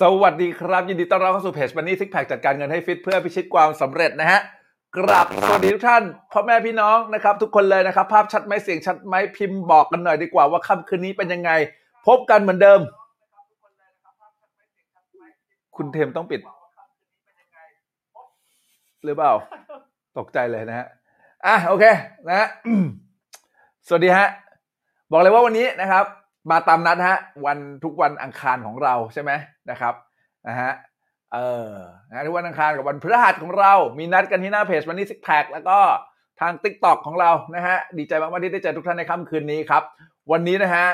สวัสดีครับ ยินดีต้อนรับเข้าสู่เพจบันนี่ซิกแพคจัดการเงินให้ฟิตเพื่อพิชิตความสำเร็จนะฮะกราบสวัสดีทุกท่านพ่อแม่พี่น้องนะครับ ทุกคนเลยนะครับ ภาพชัดไหมเสียงชัดไหมพิมพ์บอกกันหน่อยดีกว่าว่าค่ำคืนนี้เป็นยังไง พบกันเหมือนเดิม คุณเทมต้องปิด หรือเปล่า ตกใจเลยนะฮะอะโอเคนะฮะสวัสดีฮะบอกเลยว่าวันนี้นะครับ มาตามนัดฮะ วันทุกวันอังคารของเราใช่ไหมนะครับนะฮะเออนะทุกวันอังคารกับวันพฤหัสของเรา มีนัดกันที่หน้าเพจวันนี้ซิกแพคแล้วก็ทาง t ิ k t o k ของเรานะฮะดีใจมากๆที่ได้เจอทุกท่านในค่ำคืนนี้ครับ วันนี้นะฮะ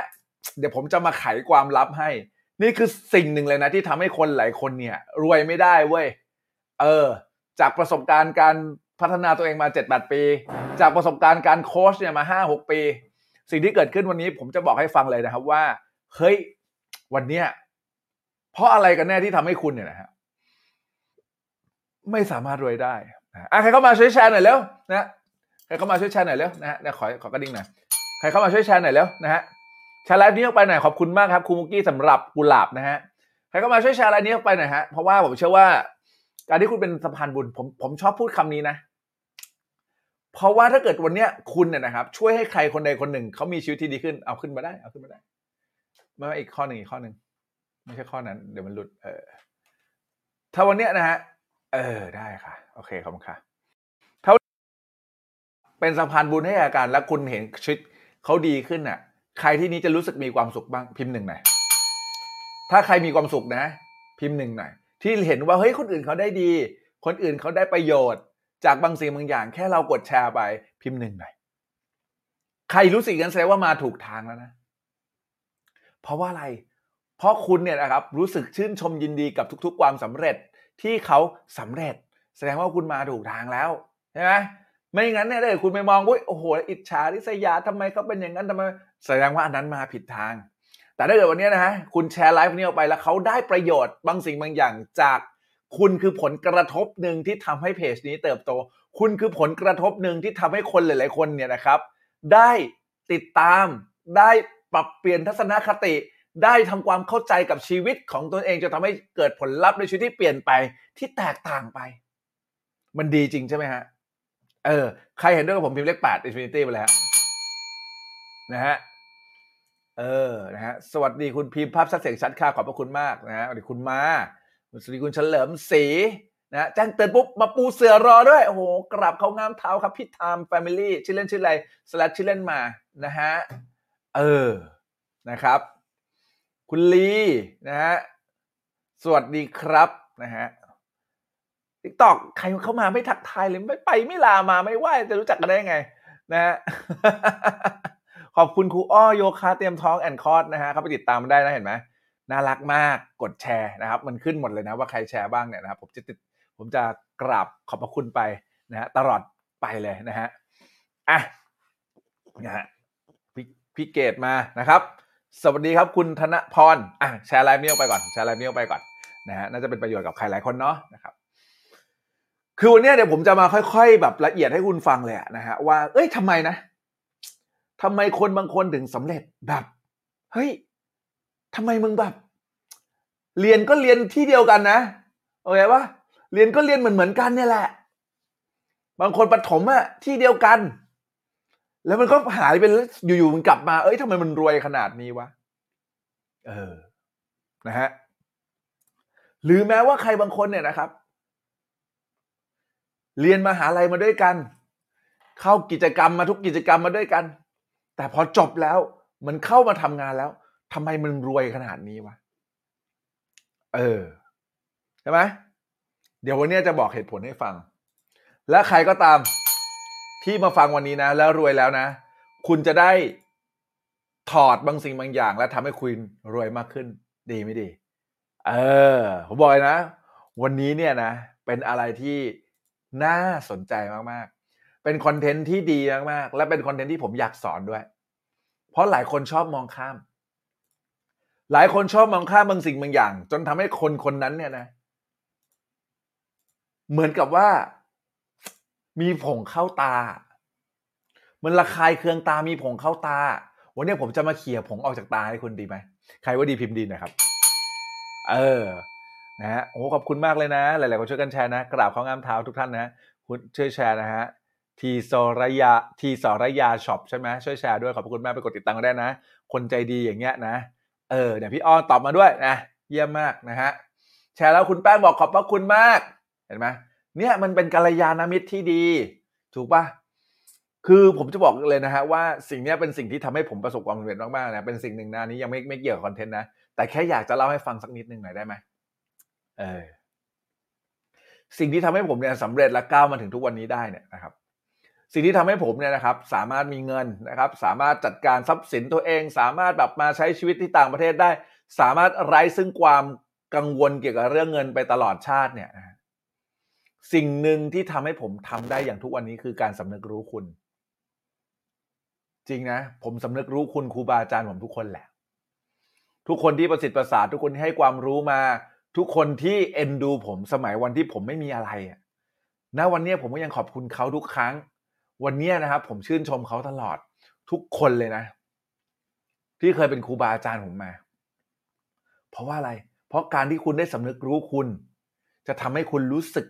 เดี๋ยวผมจะมาไขความลับให้ นี่คือสิ่งหนึ่งเลยนะที่ทำให้คนหลายคนเนี่ย รวยไม่ได้เว้ยเออ จากประสบการณ์การพัฒนาตัวเองมา 7 8 ปี จากประสบการณ์การโค้ชเนี่ยมา 5 6 ปี สิ่งที่เกิดขึ้นวันนี้ผมจะบอกให้ฟังเลยนะครับว่า เฮ้ย วันเนี้ยเพราะอะไรกันแน่ที่ทำให้คุณเนี่ยนะฮะไม่สามารถรวยได้นะอะใครเข้ามาช่วยแชร์หน่อยเร็วนะใครเข้ามาช่วยแชร์หน่อยเร็วนะฮะเดี๋ยวขอขอกระดิ่งหน่อยใครเข้ามาช่วยแชร์หน่อยเร็วนะฮะแชร์ไลฟ์นี้ออกไปหน่อยขอบคุณมากครับครูมุกี้สำหรับกุหลาบนะฮะใครเข้ามาช่วยแชร์ไลฟ์นี้ออกไปหน่อยฮะเพราะว่าผมเชื่อว่า การที่คุณเป็นสะพานบุญผมผมชอบพูดคำนี้นะ เพราะว่าถ้าเกิดวันเนี้ยคุณเนี่ยนะครับ ช่วยให้ใครคนใดคนหนึ่งเขามีชีวิตที่ดีขึ้นเอาขึ้นมาได้ เอาขึ้นมาได้ไม่ว่าอีกข้อหนึ่งอีกข้อหนึ่งไม่ใช่ข้อนั้น เดี๋ยวมันหลุด เออ ถ้าวันเนี้ยนะฮะเออได้ค่ะ โอเคขอบคุณค่ะถ้าเป็นสะพานบุญให้อาการแล้วคุณเห็นชีวิตเขาดีขึ้นน่ะ ใครที่นี้จะรู้สึกมีความสุขบ้างพิมพ์หนึ่งหน่อยถ้าใครมีความสุขนะ พิมพ์หนึ่งหน่อยที่เห็นว่าเฮ้ยคนอื่นเขาได้ดี คนอื่นเขาได้ประโยชน์ จากบางสิ่งบางอย่าง แค่เรากดแชร์ไปพิมพ์หนึ่งหน่อยใครรู้สึกกันแสดงว่ามาถูกทางแล้วนะ เพราะว่าอะไร เพราะคุณเนี่ยนะครับ รู้สึกชื่นชมยินดีกับทุก ๆ ความสำเร็จที่เขาสำเร็จ แสดงว่าคุณมาถูกทางแล้วใช่ไหมไม่งั้นเนี่ยถ้าเกิดคุณไปมองว่าโอ้โหอิจฉาริษยาทำไมเขาเป็นอย่างนั้นทำไมแสดงว่าอันนั้นมาผิดทาง แต่ถ้าเกิดวันนี้นะฮะคุณแชร์ไลฟ์นี้ออกไปแล้วเขาได้ประโยชน์บางสิ่งบางอย่างจาก คุณคือผลกระทบหนึ่งที่ทำให้เพจนี้เติบโต คุณคือผลกระทบหนึ่งที่ทำให้คนหลาย ๆ คนเนี่ยนะครับ ได้ติดตาม ได้ปรับเปลี่ยนทัศนคติ ได้ทำความเข้าใจกับชีวิตของตนเองจะทำให้เกิดผลลัพธ์ในชีวิตที่เปลี่ยนไปที่แตกต่างไป มันดีจริงใช่ไหมฮะ เออ ใครเห็นด้วยกับผมพิมพ์เลขแปด Infinity ไปแล้วนะฮะเออ นะฮะ สวัสดีคุณพิมพ์ภาพชัดเสียงชัดค่ะขอบพระคุณมากนะฮะสวัสดีคุณมา สวัสดีคุณเฉลิมศรีนะแจ้งเตือนปุ๊บมาปูเสือรอด้วย โอ้โหกราบเขางามเท้าครับพี่ไทม์แฟมิลี่ชื่อเล่นชื่ออะไรสลัดชื่อเล่นมานะฮะเออนะครับ คุณลีนะฮะสวัสดีครับนะฮะ TikTok ใครเข้ามาไม่ทักทายเลยไม่ไปไม่ลามาไม่ไหวจะรู้จักกันได้ยังไง นะฮะขอบคุณครูอ้อโยคะเตรียมท้องแอนคอร์ดนะฮะเข้าไปติดตามมันได้นะเห็นไหม น่ารักมากกดแชร์นะครับ มันขึ้นหมดเลยนะว่าใครแชร์บ้างเนี่ยนะครับ ผมจะติดผมจะกราบขอบพระคุณไปนะฮะตลอดไปเลยนะฮะอะนะฮะพี่พี่เกดมานะครับ สวัสดีครับคุณธนพรอะแชร์ไลฟ์นี้ออกไปก่อนแชร์ไลฟ์นี้ออกไปก่อนนะฮะน่าจะเป็นประโยชน์กับใครหลายคนเนาะนะครับคือวันนี้เดี๋ยวผมจะมาค่อย ๆ แบบละเอียดให้คุณฟังเลยอะนะฮะว่า เอ้ยทำไมนะทำไมคนบางคนถึงสำเร็จแบบ เฮ้ย ทำไมมึงแบบ เรียนก็เรียนที่เดียวกันนะโอเคปะเรียนก็เรียนเหมือนเหมือนกันเนี่ยแหละ บางคนปฐมอะที่เดียวกัน แล้วมันก็หายไปแล้วอยู่ๆมันกลับมา เอ้ยทำไมมันรวยขนาดนี้วะเออนะฮะหรือแม้ว่าใครบางคนเนี่ยนะครับ เรียนมาหาลัยมาด้วยกัน เข้ากิจกรรมมาทุกกิจกรรมมาด้วยกัน แต่พอจบแล้วมันเข้ามาทำงานแล้ว ทำไมมันรวยขนาดนี้วะ เออ ใช่ไหมเดี๋ยววันนี้จะบอกเหตุผลให้ฟัง และใครก็ตามที่มาฟังวันนี้นะ แล้วรวยแล้วนะ คุณจะได้ถอดบางสิ่งบางอย่าง และทำให้คุณรวยมากขึ้น ดีไม่ดี เออ ผมบอกเลยนะ วันนี้เนี่ยนะ เป็นอะไรที่น่าสนใจมาก ๆ เป็นคอนเทนต์ที่ดีมาก ๆ และเป็นคอนเทนต์ที่ผมอยากสอนด้วย เพราะหลายคนชอบมองข้าม หลายคนชอบมองข้ามบางสิ่งบางอย่าง จนทำให้คนคนนั้นเนี่ยนะ เหมือนกับว่า มีผงเข้าตา มันระคายเคืองตามีผงเข้าตา วันนี้ผมจะมาเขี่ยผงออกจากตาให้คุณดีไหมใครว่าดีพิมพ์ดีหนะครับ เออนะฮะโอ้ขอบคุณมากเลยนะ หลายๆคนช่วยกันแชร์นะ กราบข้องามเท้าทุกท่านนะคุณช่วยแชร์นะฮะทีสรยาทีสรยาช็อปใช่ไหมช่วยแชร์ด้วยขอบคุณมากไปกดติดตามกันได้นะ คนใจดีอย่างเงี้ยนะ เออเดี๋ยวพี่อ้อนตอบมาด้วยนะ เยี่ยมมากนะฮะแชร์แล้วคุณแป้งบอกขอบพระคุณมาก เห็นไหมเนี่ยมันเป็นกัลยาณมิตรที่ดี ถูกปะคือผมจะบอกเลยนะฮะว่าสิ่งนี้เป็นสิ่งที่ทำให้ผมประสบความสำเร็จมากๆนะเป็นสิ่งหนึ่งนะนนี้ยังไม่ไม่เกี่ยวกับคอนเทนต์นะ แต่แค่อยากจะเล่าให้ฟังสักนิดหนึ่งหน่อยได้ไหมเออสิ่งที่ทำให้ผมเนี่ยสำเร็จและก้าวมาถึงทุกวันนี้ได้เนี่ยนะครับ สิ่งที่ทำให้ผมเนี่ยนะครับสามารถมีเงินนะครับ สามารถจัดการทรัพย์สินตัวเอง สามารถแบบมาใช้ชีวิตที่ต่างประเทศได้ สามารถไร้ซึ่งความกังวลเกี่ยวกับเรื่องเงินไปตลอดชาติเนี่ยสิ่งหนึ่งที่ทำให้ผมทำได้อย่างทุกวันนี้คือการสำนึกรู้คุณ จริงนะ ผมสำนึกรู้คุณครูบาอาจารย์ผมทุกคนแหละ ทุกคนที่ประสิทธิ์ประสาททุกคนที่ให้ความรู้มา ทุกคนที่เอ็นดูผมสมัยวันที่ผมไม่มีอะไรอะณวันนี้ผมก็ยังขอบคุณเขาทุกครั้ง วันนี้นะครับ ผมชื่นชมเขาตลอดทุกคนเลยนะ ที่เคยเป็นครูบาอาจารย์ผมมา เพราะว่าอะไร เพราะการที่คุณได้สำนึกรู้คุณ จะทำให้คุณรู้สึก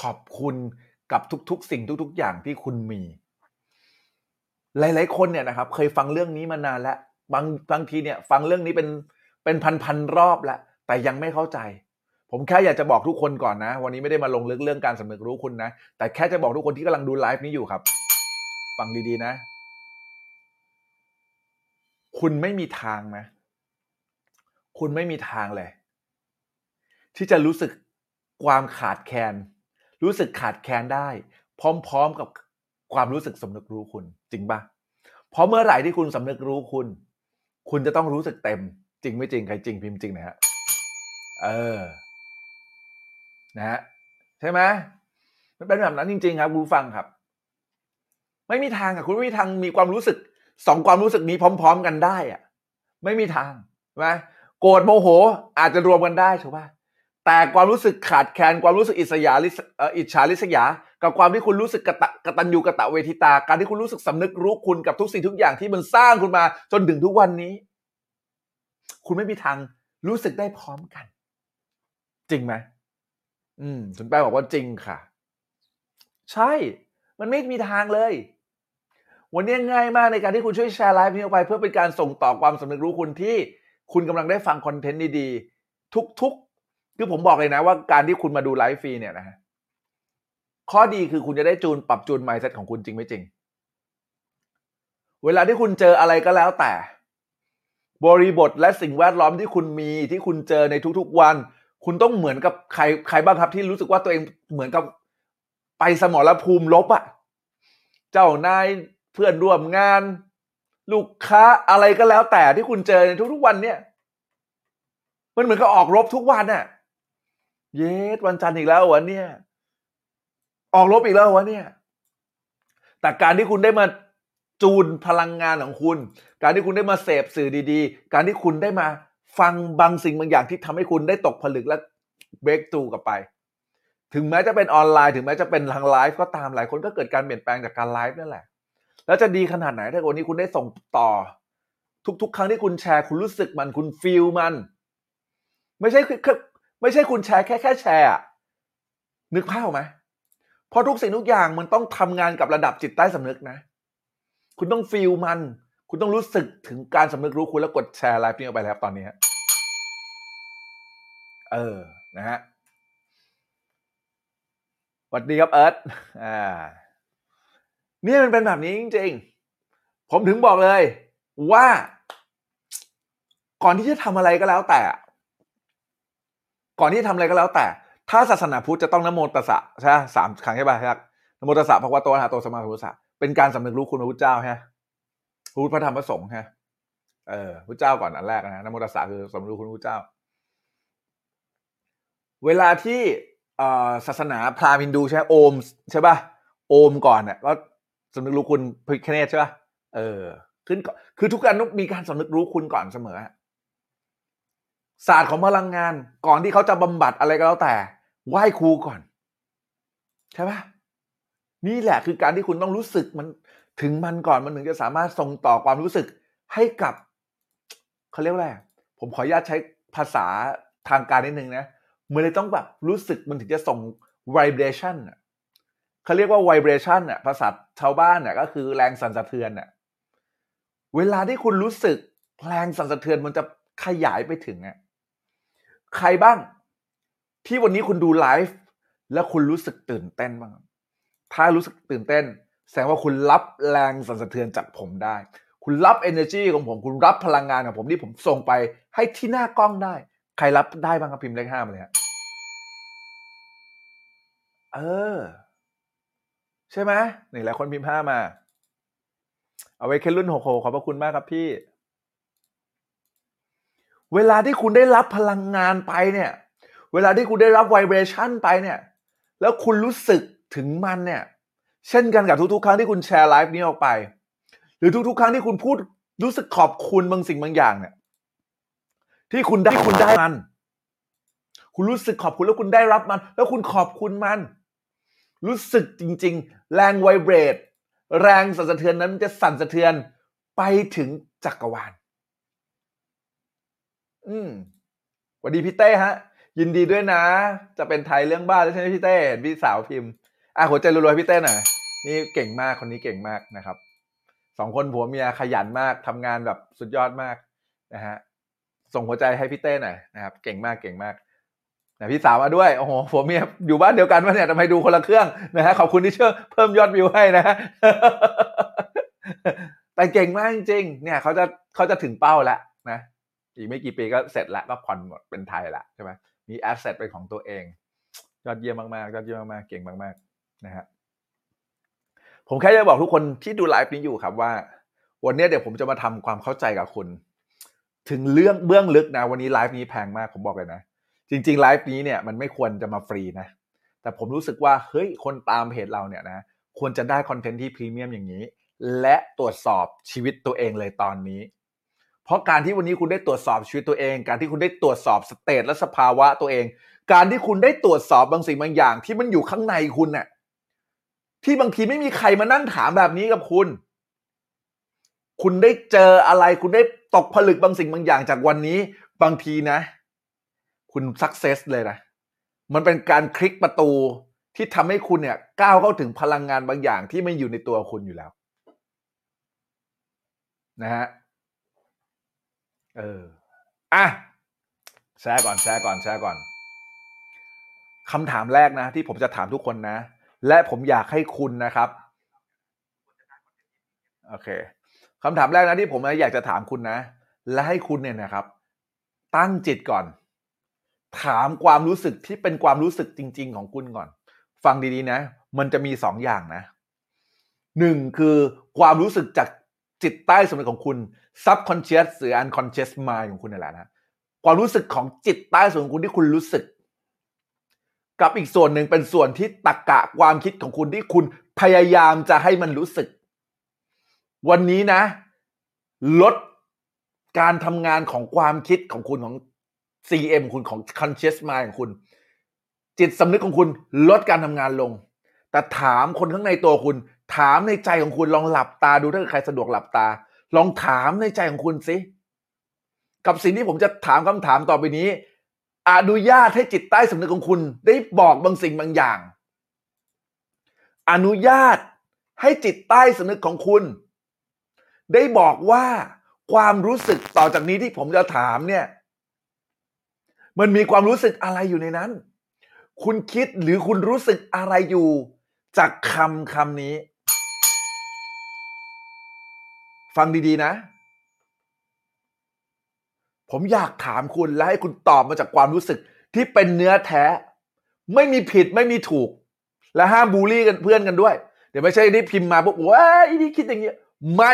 ขอบคุณกับทุก ๆ สิ่งทุก ๆ อย่างที่คุณมี หลาย ๆ คนเนี่ยนะครับ เคยฟังเรื่องนี้มานานแล้ว บางบางทีเนี่ย ฟังเรื่องนี้เป็นเป็นพันๆรอบแล้วแต่ยังไม่เข้าใจ ผมแค่อยากจะบอกทุกคนก่อนนะ วันนี้ไม่ได้มาลงลึกเรื่องการสำนึกรู้คุณนะ แต่แค่จะบอกทุกคนที่กำลังดูไลฟ์นี้อยู่ครับ ฟังดีๆนะ คุณไม่มีทางนะ คุณไม่มีทางเลย ที่จะรู้สึกความขาดแคลนรู้สึกขาดแคลนได้ พร้อม ๆกับความรู้สึกสำนึกรู้คุณ จริงปะเพราะเมื่อไหร่ที่คุณสำนึกรู้คุณ คุณจะต้องรู้สึกเต็ม จริงไม่จริงใครจริงพิมพ์จริงนะฮะเออ นะฮะใช่ไหมมันเป็นแบบนั้นจริง ๆ ครับคุณผู้ฟังครับ ไม่มีทางอะคุณไม่มีทางมีความรู้สึกสองความรู้สึกนี้พร้อม ๆ กันได้อะไม่มีทางใช่ไหมโกรธโมโหอาจจะรวมกันได้ถูกป่ะแต่ความรู้สึกขาดแคลนความรู้สึกอิสยาลิอิจฉาริษยา กับความที่คุณรู้สึกกระตะกระตัญญูกะตะเวทิตา การที่คุณรู้สึกสำนึกรู้คุณกับทุกสิ่งทุกอย่างที่มันสร้างคุณมาจนถึงทุกวันนี้ คุณไม่มีทางรู้สึกได้พร้อมกัน จริงไหม อืมคุณแป้งบอกว่าจริงค่ะ ใช่ มันไม่มีทางเลย วันนี้ง่ายมากในการที่คุณช่วยแชร์ไลฟ์นี้ออกไป เพื่อเป็นการส่งต่อความสำนึกรู้คุณที่คุณกำลังได้ฟังคอนเทนต์ดีๆทุกๆ คือผมบอกเลยนะว่าการที่คุณมาดูไลฟ์ฟรีเนี่ยนะฮะข้อดีคือคุณจะได้จูนปรับจูน mindset ของคุณจริงไม่จริง เวลาที่คุณเจออะไรก็แล้วแต่ บริบทและสิ่งแวดล้อมที่คุณมีที่คุณเจอในทุกๆวัน คุณต้องเหมือนกับใครใครบ้างครับที่รู้สึกว่าตัวเองเหมือนกับไปสมรภูมิลบอะเจ้านายเพื่อนร่วมงาน ลูกค้าอะไรก็แล้วแต่ที่คุณเจอในทุกๆวันเนี่ย มันเหมือนกับออกรบทุกวันน่ะ เยสวันจันทร์อีกแล้ววันเนี่ย ออกรบอีกแล้ววันเนี่ย แต่การที่คุณได้มาจูนพลังงานของคุณ การที่คุณได้มาเสพสื่อดีๆ การที่คุณได้มา ฟังบางสิ่งบางอย่างที่ทำให้คุณได้ตกผลึกและเบรกตูกลับไป ถึงแม้จะเป็นออนไลน์ถึงแม้จะเป็นทางไลฟ์ก็ตามหลายคนก็เกิดการเปลี่ยนแปลงจากการไลฟ์นั่นแหละ แล้วจะดีขนาดไหนถ้าวันนี้คุณได้ส่งต่อ ทุก ๆ ครั้งที่คุณแชร์ คุณรู้สึกมันคุณฟีลมัน ไม่ใช่แค่ไม่ใช่คุณแชร์แค่แค่แชร์นึกภาพไหมเพราะทุกสิ่งทุกอย่างมันต้องทำงานกับระดับจิตใต้สำนึกนะ คุณต้องฟีลมัน คุณต้องรู้สึกถึงการสำนึกรู้คุณแล้วกดแชร์ไลฟ์นี้ออกไปแล้วตอนนี้เออนะฮะสวัสดีครับเอิร์ธอ่าเนี่ยมันเป็นแบบนี้จริงๆ ผมถึงบอกเลย ว่า ก่อนที่จะทำอะไรก็แล้วแต่ ก่อนที่จะทำอะไรก็แล้วแต่ ถ้าศาสนาพุทธจะต้องนโมตัสสะใช่ไหมสามครั้งใช่ป่ะครับนโมตัสสะพระวะโตอะระหะโตสัมมาสัมพุทธัสสะเป็นการสำนึกรู้คุณพระพุทธเจ้าฮะพระ พุทธพระธรรมพระสงฆ์ฮะเออพระเจ้าก่อนอันแรกนะนโมตัสสะคือสำนึกรู้คุณพระพุทธเจ้า เวลาที่เอ่อศาสนาพราหมณ์ฮินดูใช่ไหมโอมใช่ป่ะโอมก่อนเนี่ยก็สำนึกรู้คุณพระพิฆเนศใช่ป่ะเออ ขึ้นก่อนคือทุกการต้องมีการสำนึกรู้คุณก่อนเสมอศาสตร์ของพลังงานก่อนที่เขาจะบำบัดอะไรก็แล้วแต่ ไหว้ครูก่อน ใช่ป่ะนี่แหละคือการที่คุณต้องรู้สึกมัน ถึงมันก่อนมันถึงจะสามารถส่งต่อความรู้สึกให้กับเขาเรียกว่าอะไรผมขออนุญาตใช้ภาษาทางการนิดนึงนะมันเลยต้องแบบรู้สึกมันถึงจะส่ง vibration เขาเรียกว่า vibration อะภาษาชาวบ้านอะก็คือแรงสั่นสะเทือนอะเวลาที่คุณรู้สึกแรงสั่นสะเทือนมันจะขยายไปถึงอะใครบ้าง ที่วันนี้คุณดูไลฟ์แล้วคุณรู้สึกตื่นเต้นบ้างถ้ารู้สึกตื่นเต้น แสดงว่าคุณรับแรงสั่นสะเทือนจากผมได้ คุณรับ energy ของผม คุณรับพลังงานของผมที่ผมส่งไปให้ที่หน้ากล้องได้ ใครรับได้บ้างครับพิมพ์เลขห้ามาเลยฮะเออ ใช่ไหมนี่หลายคนพิมพ์ห้ามา เอาไว้แค่รุ่นหกหกขอบพระคุณมากครับพี่ เวลาที่คุณได้รับพลังงานไปเนี่ย เวลาที่คุณได้รับไวเบรชันไปเนี่ย แล้วคุณรู้สึกถึงมันเนี่ย เช่นกันกับทุกๆ ครั้งที่คุณแชร์ไลฟ์นี้ออกไป หรือทุกๆ ครั้งที่คุณพูดรู้สึกขอบคุณบางสิ่งบางอย่างเนี่ย ที่คุณได้คุณได้มัน คุณรู้สึกขอบคุณแล้วคุณได้รับมัน แล้วคุณขอบคุณมัน รู้สึกจริง ๆ แรงไวเบรตแรงสั่นสะเทือนนั้นจะสั่นสะเทือนไปถึงจักรวาล อืมสวัสดีพี่เต้ฮะ ยินดีด้วยนะ จะเป็นไทยเรื่องบ้านแล้วใช่ไหมพี่เต้เห็นพี่สาวพิมพ์ อะหัวใจรัวๆพี่เต้หน่อยนี่เก่งมากคนนี้เก่งมากนะครับสองคนผัวเมียขยันมากทำงานแบบสุดยอดมากนะฮะส่งหัวใจให้พี่เต้หน่อยนะครับ เก่งมากเก่งมากนะพี่สาวมาด้วยโอ้โหผัวเมียอยู่บ้านเดียวกันวะเนี่ยทำไมดูคนละเครื่องนะฮะขอบคุณที่ช่วยเพิ่มยอดวิวให้นะฮะแต่เก่งมากจริงเนี่ยเขาจะเขาจะถึงเป้าแล้วนะอีกไม่กี่ปีก็เสร็จแล้วก็ผ่อนหมดเป็นไทยละใช่ไหมมี asset เป็นของตัวเอง ยอดเยี่ยมมากๆยอดเยี่ยมมากๆเก่งมากๆ นะฮะผมแค่จะบอกทุกคนที่ดูไลฟ์นี้อยู่ครับว่า วันนี้เดี๋ยวผมจะมาทำความเข้าใจกับคุณ ถึงเรื่องเบื้องลึกนะ วันนี้ไลฟ์นี้แพงมากผมบอกเลยนะ จริงๆไลฟ์นี้เนี่ยมันไม่ควรจะมาฟรีนะ แต่ผมรู้สึกว่าเฮ้ยคนตามเพจเราเนี่ยนะควรจะได้คอนเทนต์ที่พรีเมียมอย่างนี้ และตรวจสอบชีวิตตัวเองเลยตอนนี้ เพราะการที่วันนี้คุณได้ตรวจสอบชีวิตตัวเอง การที่คุณได้ตรวจสอบสเตตและสภาวะตัวเอง การที่คุณได้ตรวจสอบบางสิ่งบางอย่างที่มันอยู่ข้างในคุณเน่ะ ที่บางทีไม่มีใครมานั่งถามแบบนี้กับคุณ คุณได้เจออะไร คุณได้ตกผลึกบางสิ่งบางอย่างจากวันนี้ บางทีนะ คุณสักเซสเลยนะ มันเป็นการคลิกประตูที่ทำให้คุณเนี่ยก้าวเข้าถึงพลังงานบางอย่างที่ไม่อยู่ในตัวคุณอยู่แล้ว นะฮะ เออ อะ แชร์ก่อน แชร์ก่อน แชร์ก่อนคำถามแรกนะ ที่ผมจะถามทุกคนนะ และผมอยากให้คุณนะครับโอเคคำถามแรกนะที่ผมอยากจะถามคุณนะ และให้คุณเนี่ยนะครับ ตั้งจิตก่อน ถามความรู้สึกที่เป็นความรู้สึกจริง ๆ ของคุณก่อน ฟังดีๆนะ มันจะมีสองอย่างนะหนึ่งคือความรู้สึกจากจิตใต้สำนึกของคุณ subconscious หรือ unconscious mind ของคุณนี่แหละนะความรู้สึกของจิตใต้สำนึกของคุณที่คุณรู้สึก กับอีกส่วนหนึ่งเป็นส่วนที่ตรกกะความคิดของคุณที่คุณพยายามจะให้มันรู้สึก วันนี้นะ ลดการทำงานของความคิดของคุณของ CM คุณของ conscious mind ของคุณ จิตสำนึกของคุณลดการทำงานลง แต่ถามคนข้างในตัวคุณ ถามในใจของคุณลองหลับตาดูถ้าใครสะดวกหลับตา ลองถามในใจของคุณสิกับสิ่งที่ผมจะถามคำถามต่อไปนี้ อนุญาตให้จิตใต้สำนึกของคุณได้บอกบางสิ่งบางอย่าง อนุญาตให้จิตใต้สำนึกของคุณ ได้บอกว่าความรู้สึกต่อจากนี้ที่ผมจะถามเนี่ย มันมีความรู้สึกอะไรอยู่ในนั้น คุณคิดหรือคุณรู้สึกอะไรอยู่จากคำคำนี้ ฟังดีๆนะ ผมอยากถามคุณและให้คุณตอบมาจากความรู้สึกที่เป็นเนื้อแท้ ไม่มีผิดไม่มีถูก และห้ามบูลลี่กันเพื่อนกันด้วย เดี๋ยวไม่ใช่ได้พิมพ์มาปุ๊บว้าอีนี่คิดอย่างเงี้ยไม่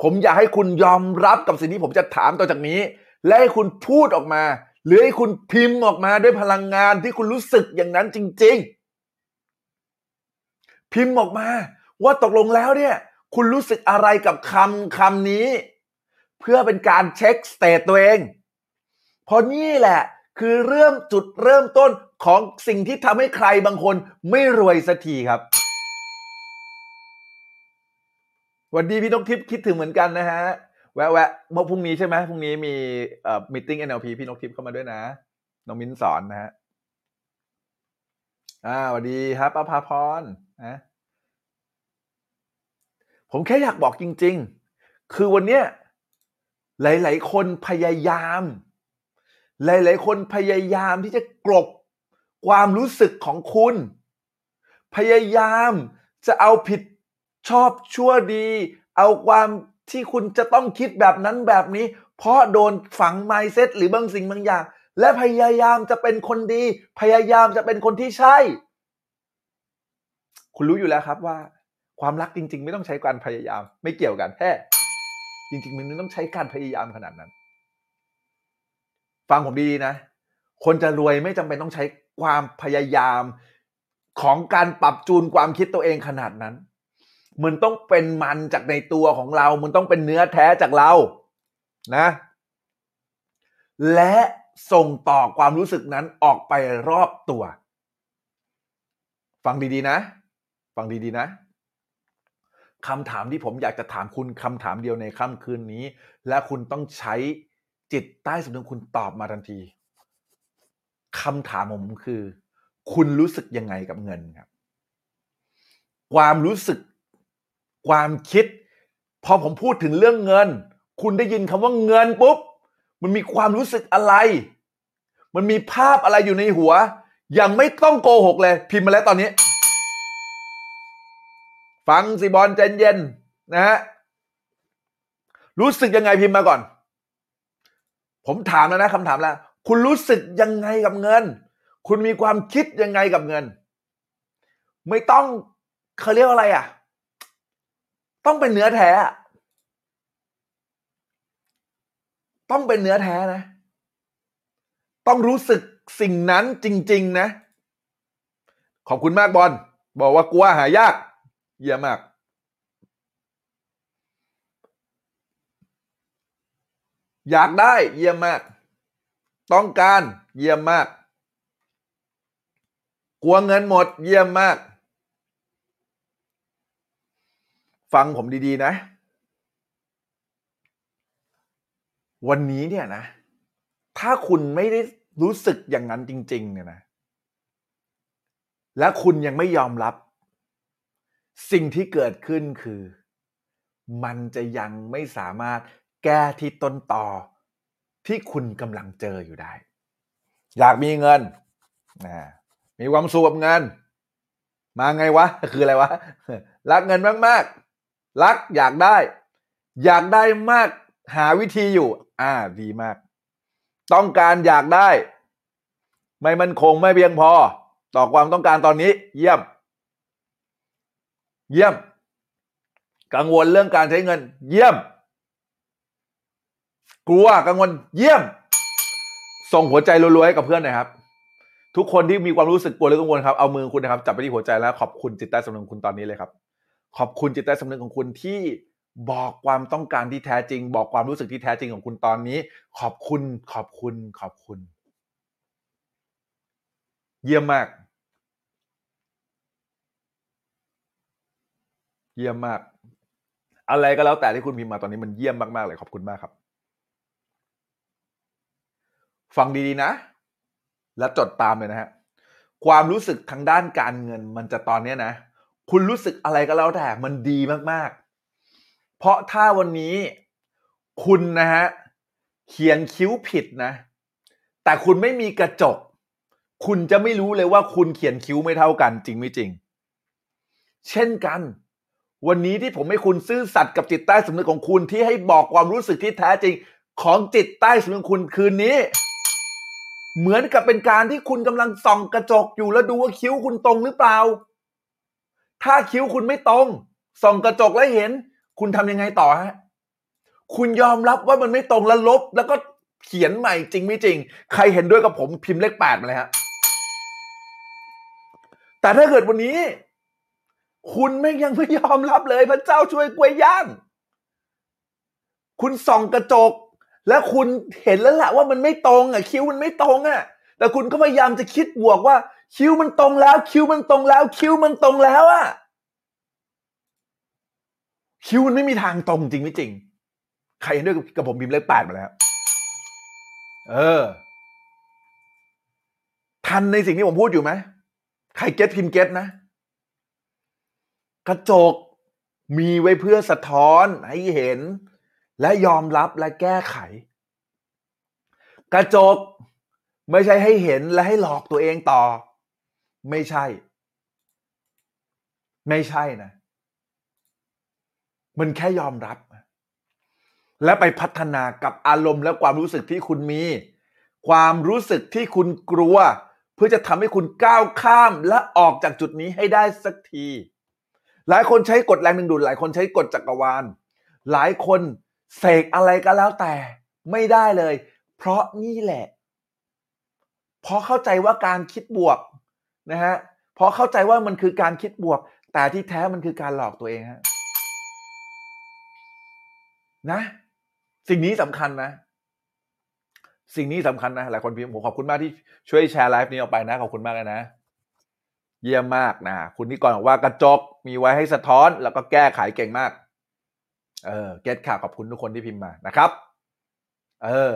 ผมอยากให้คุณยอมรับกับสิ่งที่ผมจะถามต่อจากนี้ และให้คุณพูดออกมา หรือให้คุณพิมพ์ออกมาด้วยพลังงานที่คุณรู้สึกอย่างนั้นจริง ๆ พิมพ์ออกมา ว่าตกลงแล้วเนี่ย คุณรู้สึกอะไรกับคำคำนี้ เพื่อเป็นการเช็คสเตตตัวเองเพราะนี่แหละ คือเริ่มจุดเริ่มต้นของสิ่งที่ทำให้ใครบางคนไม่รวยสักทีครับวันดีพี่นกทิพย์คิดถึงเหมือนกันนะฮะ แวะแวะเมื่อพรุ่งนี้ใช่ไหมพรุ่งนี้มีเอ่อมิ팅เ NLP พี่นกทิพย์เข้ามาด้วยนะน้องมิ้นสอนนะฮะอ่าสวัสดีครับป้าพาพรนะผมแค่อยากบอกจริง ๆ คือวันเนี้ย หลาย ๆ คนพยายาม หลาย ๆ คนพยายามที่จะกลบความรู้สึกของคุณ พยายามจะเอาผิดชอบชั่วดี เอาความที่คุณจะต้องคิดแบบนั้นแบบนี้ เพราะโดนฝังไมเซ็ตหรือบางสิ่งบางอย่าง และพยายามจะเป็นคนดี พยายามจะเป็นคนที่ใช่ คุณรู้อยู่แล้วครับว่า ความรักจริง ๆ ไม่ต้องใช้การพยายาม ไม่เกี่ยวกันแค่ จริง ๆ มันต้องใช้การพยายามขนาดนั้น ฟังผมดีๆนะ คนจะรวยไม่จำเป็นต้องใช้ความพยายามของการปรับจูนความคิดตัวเองขนาดนั้น มันต้องเป็นมันจากในตัวของเรา มันต้องเป็นเนื้อแท้จากเรา นะ และส่งต่อความรู้สึกนั้นออกไปรอบตัว ฟังดีๆนะ ฟังดีๆนะ คำถามที่ผมอยากจะถามคุณคำถามเดียวในค่ำคืนนี้ และคุณต้องใช้จิตใต้สำนึกคุณตอบมาทันทีคำถามของผมคือ คุณรู้สึกยังไงกับเงินครับ ความรู้สึก ความคิด พอผมพูดถึงเรื่องเงิน คุณได้ยินคำว่าเงินปุ๊บ มันมีความรู้สึกอะไร มันมีภาพอะไรอยู่ในหัว ยังไม่ต้องโกหกเลย พิมพ์มาแล้วตอนนี้ ฟังสิบอลใจเย็นนะฮะรู้สึกยังไงพิมพ์มาก่อน ผมถามแล้วนะคำถามแล้ว คุณรู้สึกยังไงกับเงิน คุณมีความคิดยังไงกับเงิน ไม่ต้องเขาเรียกว่าอะไรอะ ต้องเป็นเนื้อแท้อะต้องเป็นเนื้อแท้นะ ต้องรู้สึกสิ่งนั้นจริง ๆ นะ ขอบคุณมากบอลบอกว่ากลัวหายาก เยี่ยมมาก อยากได้เยี่ยมมาก ต้องการเยี่ยมมาก กลัวเงินหมดเยี่ยมมาก ฟังผมดีๆนะ วันนี้เนี่ยนะ ถ้าคุณไม่ได้รู้สึกอย่างนั้นจริง ๆ เนี่ยนะ และคุณยังไม่ยอมรับ สิ่งที่เกิดขึ้นคือ มันจะยังไม่สามารถแก้ที่ต้นต่อที่คุณกำลังเจออยู่ได้ อยากมีเงินนะมีความสุขกับเงิน มาไงวะ คืออะไรวะ รักเงินมากๆ รักอยากได้ อยากได้มากหาวิธีอยู่ อ่าดีมาก ต้องการอยากได้ ไม่มันคงไม่เพียงพอ ต่อความต้องการตอนนี้ เยี่ยม เยี่ยม กังวลเรื่องการใช้เงิน เยี่ยม กลัวกังวล เยี่ยม ส่งหัวใจรัวๆให้กับเพื่อนหน่อยครับ ทุกคนที่มีความรู้สึกกลัวหรือกังวลครับเอามือคุณนะครับจับไปที่หัวใจแล้วขอบคุณจิตใต้สำนึกของคุณตอนนี้เลยครับ ขอบคุณจิตใต้สำนึกของคุณที่บอกความต้องการที่แท้จริง บอกความรู้สึกที่แท้จริงของคุณตอนนี้ ขอบคุณ ขอบคุณ ขอบคุณ เยี่ยมมาก เยี่ยมมาก อะไรก็แล้วแต่ที่คุณพิมพ์มาตอนนี้มันเยี่ยมมากๆเลยขอบคุณมากครับ ฟังดีๆนะ และจดตามเลยนะฮะความรู้สึกทางด้านการเงิน มันจะตอนเนี้ยนะ คุณรู้สึกอะไรก็แล้วแต่มันดีมากๆ เพราะถ้าวันนี้คุณนะฮะเขียนคิ้วผิดนะ แต่คุณไม่มีกระจก คุณจะไม่รู้เลยว่าคุณเขียนคิ้วไม่เท่ากัน จริงไม่จริง เช่นกัน วันนี้ที่ผมให้คุณซื่อสัตย์กับจิตใต้สำนึกของคุณที่ให้บอกความรู้สึกที่แท้จริง ของจิตใต้สำนึกของคุณคืนนี้ เหมือนกับเป็นการที่คุณกำลังส่องกระจกอยู่แล้วดูว่าคิ้วคุณตรงหรือเปล่า ถ้าคิ้วคุณไม่ตรงส่องกระจกแล้วเห็น คุณทำยังไงต่อฮะคุณยอมรับว่ามันไม่ตรงแล้วลบ แล้วก็เขียนใหม่จริงไม่จริง ใครเห็นด้วยกับผมพิมพ์เลขแปดมาเลยฮะแต่ถ้าเกิดวันนี้ คุณไม่ยังไม่ยอมรับเลย พระเจ้าช่วยกล้วยย่าง คุณส่องกระจก แล้วคุณเห็นแล้วแหละว่ามันไม่ตรงอะ คิ้วมันไม่ตรงอะ แต่คุณก็พยายามจะคิดบวกว่า คิ้วมันตรงแล้ว คิ้วมันตรงแล้ว คิ้วมันตรงแล้วอะ คิ้วมันไม่มีทางตรงจริงไม่จริง ใครเห็นด้วยกับผมพิมพ์เลขแปดมาแล้ว เออ ทันในสิ่งที่ผมพูดอยู่ไหมใครเก็ตพิมพ์เก็ตนะ กระจกมีไว้เพื่อสะท้อนให้เห็น และยอมรับและแก้ไข กระจกไม่ใช่ให้เห็นและให้หลอกตัวเองต่อ ไม่ใช่ ไม่ใช่นะ มันแค่ยอมรับ และไปพัฒนากับอารมณ์และความรู้สึกที่คุณมี ความรู้สึกที่คุณกลัว เพื่อจะทำให้คุณก้าวข้ามและออกจากจุดนี้ให้ได้สักที หลายคนใช้กฎแรงดึงดูดหลายคนใช้กฎจักรวาล หลายคนเสกอะไรก็แล้วแต่ ไม่ได้เลย เพราะนี่แหละ เพราะเข้าใจว่าการคิดบวกนะฮะเพราะเข้าใจว่ามันคือการคิดบวก แต่ที่แท้มันคือการหลอกตัวเองฮะนะ สิ่งนี้สำคัญนะ สิ่งนี้สำคัญนะหลายคนพิมพ์ผมขอบคุณมากที่ช่วยแชร์ไลฟ์นี้ออกไปนะขอบคุณมากเลยนะ เยี่ยมมากนะคุณนิกรบอกว่ากระจกมีไว้ให้สะท้อน แล้วก็แก้ไขเก่งมาก เออ get ค่ะขอบคุณทุกคนที่พิมพ์มานะครับ เออ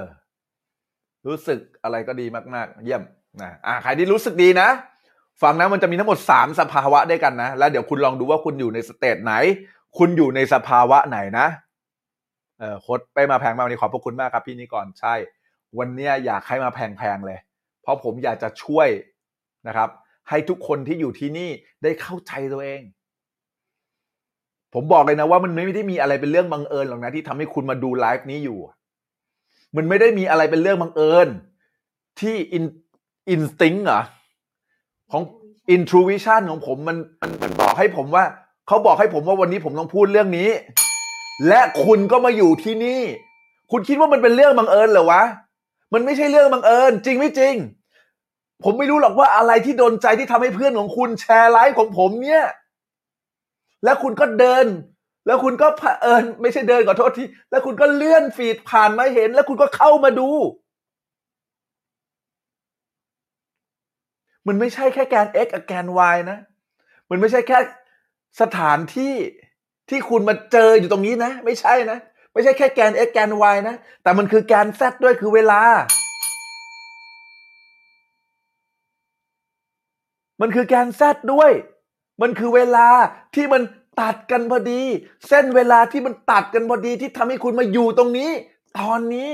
รู้สึกอะไรก็ดีมากๆ เยี่ยมนะอ่าใครที่รู้สึกดีนะฟังนะมันจะมีทั้งหมดสามสภาวะด้วยกันนะ แล้วเดี๋ยวคุณลองดูว่าคุณอยู่ใน state ไหน คุณอยู่ในสภาวะไหนนะเออโค้ชไปมาแพงมากวันนี้ขอบพระคุณมากครับพี่นิกรใช่ วันนี้อยากให้มาแพงๆเลย เพราะผมอยากจะช่วยนะครับ ให้ทุกคนที่อยู่ที่นี่ได้เข้าใจตัวเอง ผมบอกเลยนะว่ามันไม่ได้มีอะไรเป็นเรื่องบังเอิญหรอกนะที่ทำให้คุณมาดูไลฟ์นี้อยู่ มันไม่ได้มีอะไรเป็นเรื่องบังเอิญ ที่อิน instinct เหรอของ intuition ของผมมันมันมันบอกให้ผมว่าเขาบอกให้ผมว่าวันนี้ผมต้องพูดเรื่องนี้ และคุณก็มาอยู่ที่นี่ คุณคิดว่ามันเป็นเรื่องบังเอิญเหรอวะ มันไม่ใช่เรื่องบังเอิญ จริงไม่จริง ผมไม่รู้หรอกว่าอะไรที่โดนใจที่ทำให้เพื่อนของคุณแชร์ไลฟ์ของผมเนี่ย แล้วคุณก็เดิน แล้วคุณก็เผอิญไม่ใช่เดินขอโทษทีแล้วคุณก็เลื่อนฟีดผ่านมาเห็น แล้วคุณก็เข้ามาดู มันไม่ใช่แค่แกน x กับแกน y นะ มันไม่ใช่แค่สถานที่ที่คุณมาเจออยู่ตรงนี้นะ ไม่ใช่นะ ไม่ใช่แค่แกน x แกน y นะ แต่มันคือแกน z ด้วยคือเวลา มันคือแกน z ด้วย มันคือเวลาที่มันตัดกันพอดี เส้นเวลาที่มันตัดกันพอดีที่ทำให้คุณมาอยู่ตรงนี้ ตอนนี้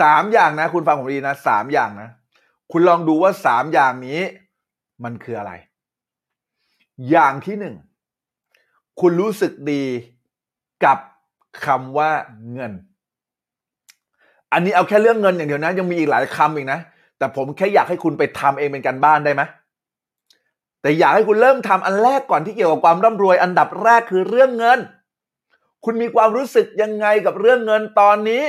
สามอย่างนะ คุณฟังผมดีนะสามอย่างนะ คุณลองดูว่าสามอย่างนี้ มันคืออะไร อย่างที่หนึ่ง คุณรู้สึกดีกับคำว่าเงิน อันนี้เอาแค่เรื่องเงินอย่างเดียวนะ ยังมีอีกหลายคำอีกนะ แต่ผมแค่อยากให้คุณไปทำเองเป็นการบ้านได้ไหมแต่อยากให้คุณเริ่มทำอันแรกก่อนที่เกี่ยวกับความร่ำรวยอันดับแรกคือเรื่องเงิน คุณมีความรู้สึกยังไงกับเรื่องเงินตอนนี้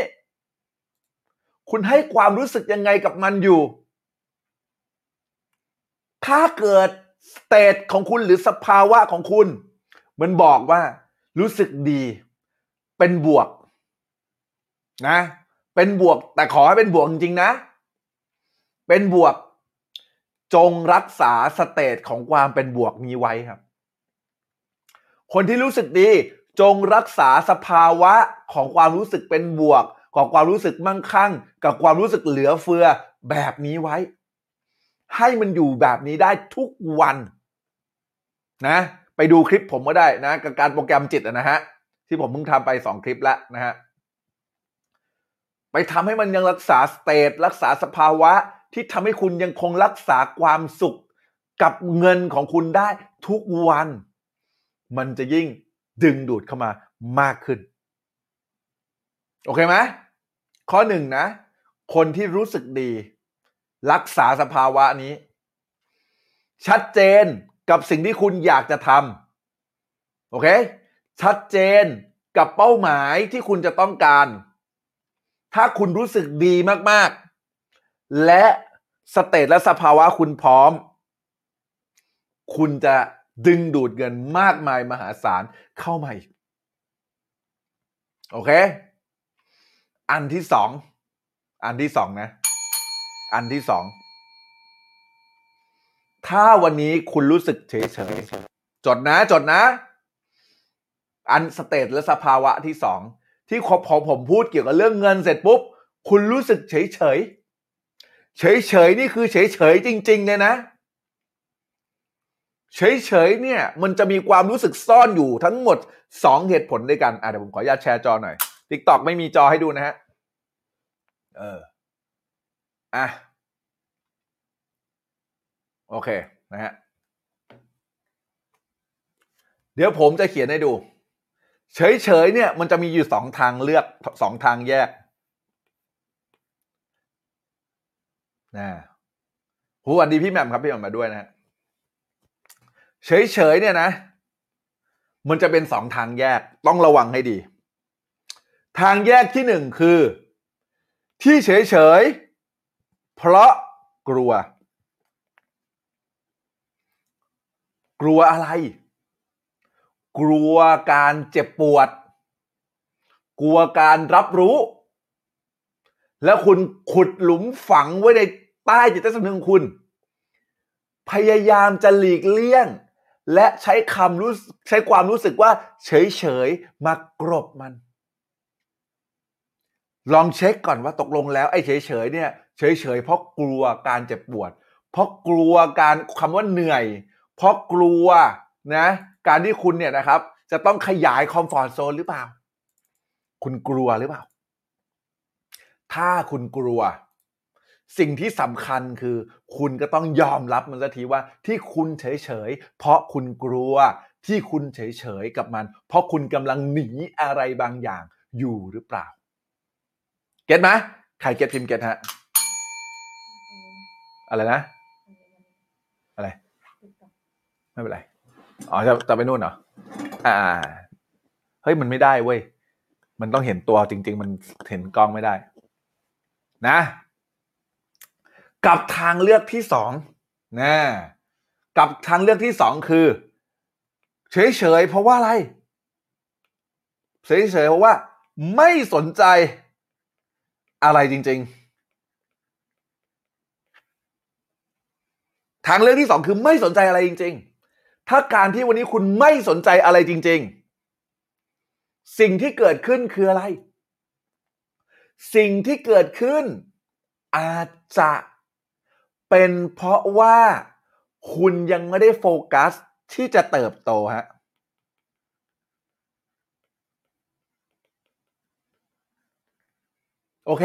คุณให้ความรู้สึกยังไงกับมันอยู่ ถ้าเกิด state ของคุณหรือสภาวะของคุณ มันบอกว่า รู้สึกดี เป็นบวก นะ เป็นบวกแต่ขอให้เป็นบวกจริงๆนะ เป็นบวก จงรักษา state ของความเป็นบวกนี้ไว้ครับ คนที่รู้สึกดี จงรักษาสภาวะของความรู้สึกเป็นบวก ของความรู้สึกมั่งคั่ง กับความรู้สึกเหลือเฟือแบบนี้ไว้ ให้มันอยู่แบบนี้ได้ทุกวัน นะ ไปดูคลิปผมก็ได้นะกับการโปรแกรมจิตนะฮะที่ผมเพิ่งทำไปสองคลิปแล้วนะฮะไปทำให้มันยังรักษาสเตตรักษาสภาวะ ที่ทำให้คุณยังคงรักษาความสุขกับเงินของคุณได้ทุกวัน มันจะยิ่งดึงดูดเข้ามามากขึ้น โอเคไหมข้อหนึ่งนะ คนที่รู้สึกดี รักษาสภาวะนี้ ชัดเจนกับสิ่งที่คุณอยากจะทำโอเค ชัดเจนกับเป้าหมายที่คุณจะต้องการ ถ้าคุณรู้สึกดีมาก ๆ และ state และสภาวะคุณพร้อม คุณจะดึงดูดเงินมากมายมหาศาลเข้ามาอีก โอเค อันที่สอง อันที่สองนะ อันที่สอง ถ้าวันนี้คุณรู้สึกเฉยเฉยๆจดนะจดนะ อัน state และสภาวะที่สอง ที่พอพอผมพูดเกี่ยวกับเรื่องเงินเสร็จปุ๊บ คุณรู้สึกเฉยเฉย เฉยเฉยๆนี่คือเฉยเฉยๆจริงๆเลยนะเฉยเฉยๆเนี่ย มันจะมีความรู้สึกซ่อนอยู่ทั้งหมดสองเหตุผลด้วยกันอะเดี๋ยวผมขออนุญาตแชร์จอหน่อย TikTok ไม่มีจอให้ดูนะฮะ เออ อะ โอเคนะฮะ เดี๋ยวผมจะเขียนให้ดู เฉยๆเนี่ย มันจะมีอยู่สองทางเลือกสองทางแยก นะหูสวัสดีพี่แหม่มครับพี่แหม่มมาด้วยนะฮะเฉยๆเนี่ยนะ มันจะเป็นสองทางแยกต้องระวังให้ดี ทางแยกที่หนึ่งคือ ที่เฉยๆเพราะกลัว กลัวอะไร กลัวการเจ็บปวด กลัวการรับรู้ แล้วคุณขุดหลุมฝังไว้ใน ใต้จิตใต้สำนึกของคุณ พยายามจะหลีกเลี่ยง และใช้คำรู้ใช้ความรู้สึกว่า เฉยๆมากรบมัน ลองเช็คก่อนว่าตกลงแล้วไอ้เฉยๆเนี่ยเฉยๆเพราะกลัวการเจ็บปวด เพราะกลัวการคำว่าเหนื่อย เพราะกลัวนะการที่คุณเนี่ยนะครับ จะต้องขยายคอมฟอร์ทโซนหรือเปล่า คุณกลัวหรือเปล่า ถ้าคุณกลัว สิ่งที่สำคัญคือคุณก็ต้องยอมรับมันสักทีว่าที่คุณเฉยๆ เพราะคุณกลัวที่คุณเฉยๆ กับมัน เพราะคุณกำลังหนีอะไรบางอย่างอยู่หรือเปล่า เก็ตไหมใครเก็ตพิมพ์เก็ตฮะ อะไรนะ อะไร ไม่เป็นไร อ๋อจะจะไปนู่นเหรอ อ่า เฮ้ยมันไม่ได้เว้ย มันต้องเห็นตัวจริง ๆ มันเห็นกล้องไม่ได้ นะ กับทางเลือกที่สองนะกับทางเลือกที่สองคือ เฉยๆเพราะว่าอะไร เฉยๆเพราะว่า ไม่สนใจอะไรจริง ๆ ทางเลือกที่สองคือไม่สนใจอะไรจริง ๆ ถ้าการที่วันนี้คุณไม่สนใจอะไรจริง ๆ สิ่งที่เกิดขึ้นคืออะไร สิ่งที่เกิดขึ้นอาจจะ เป็นเพราะว่าคุณยังไม่ได้โฟกัสที่จะเติบโตฮะโอเค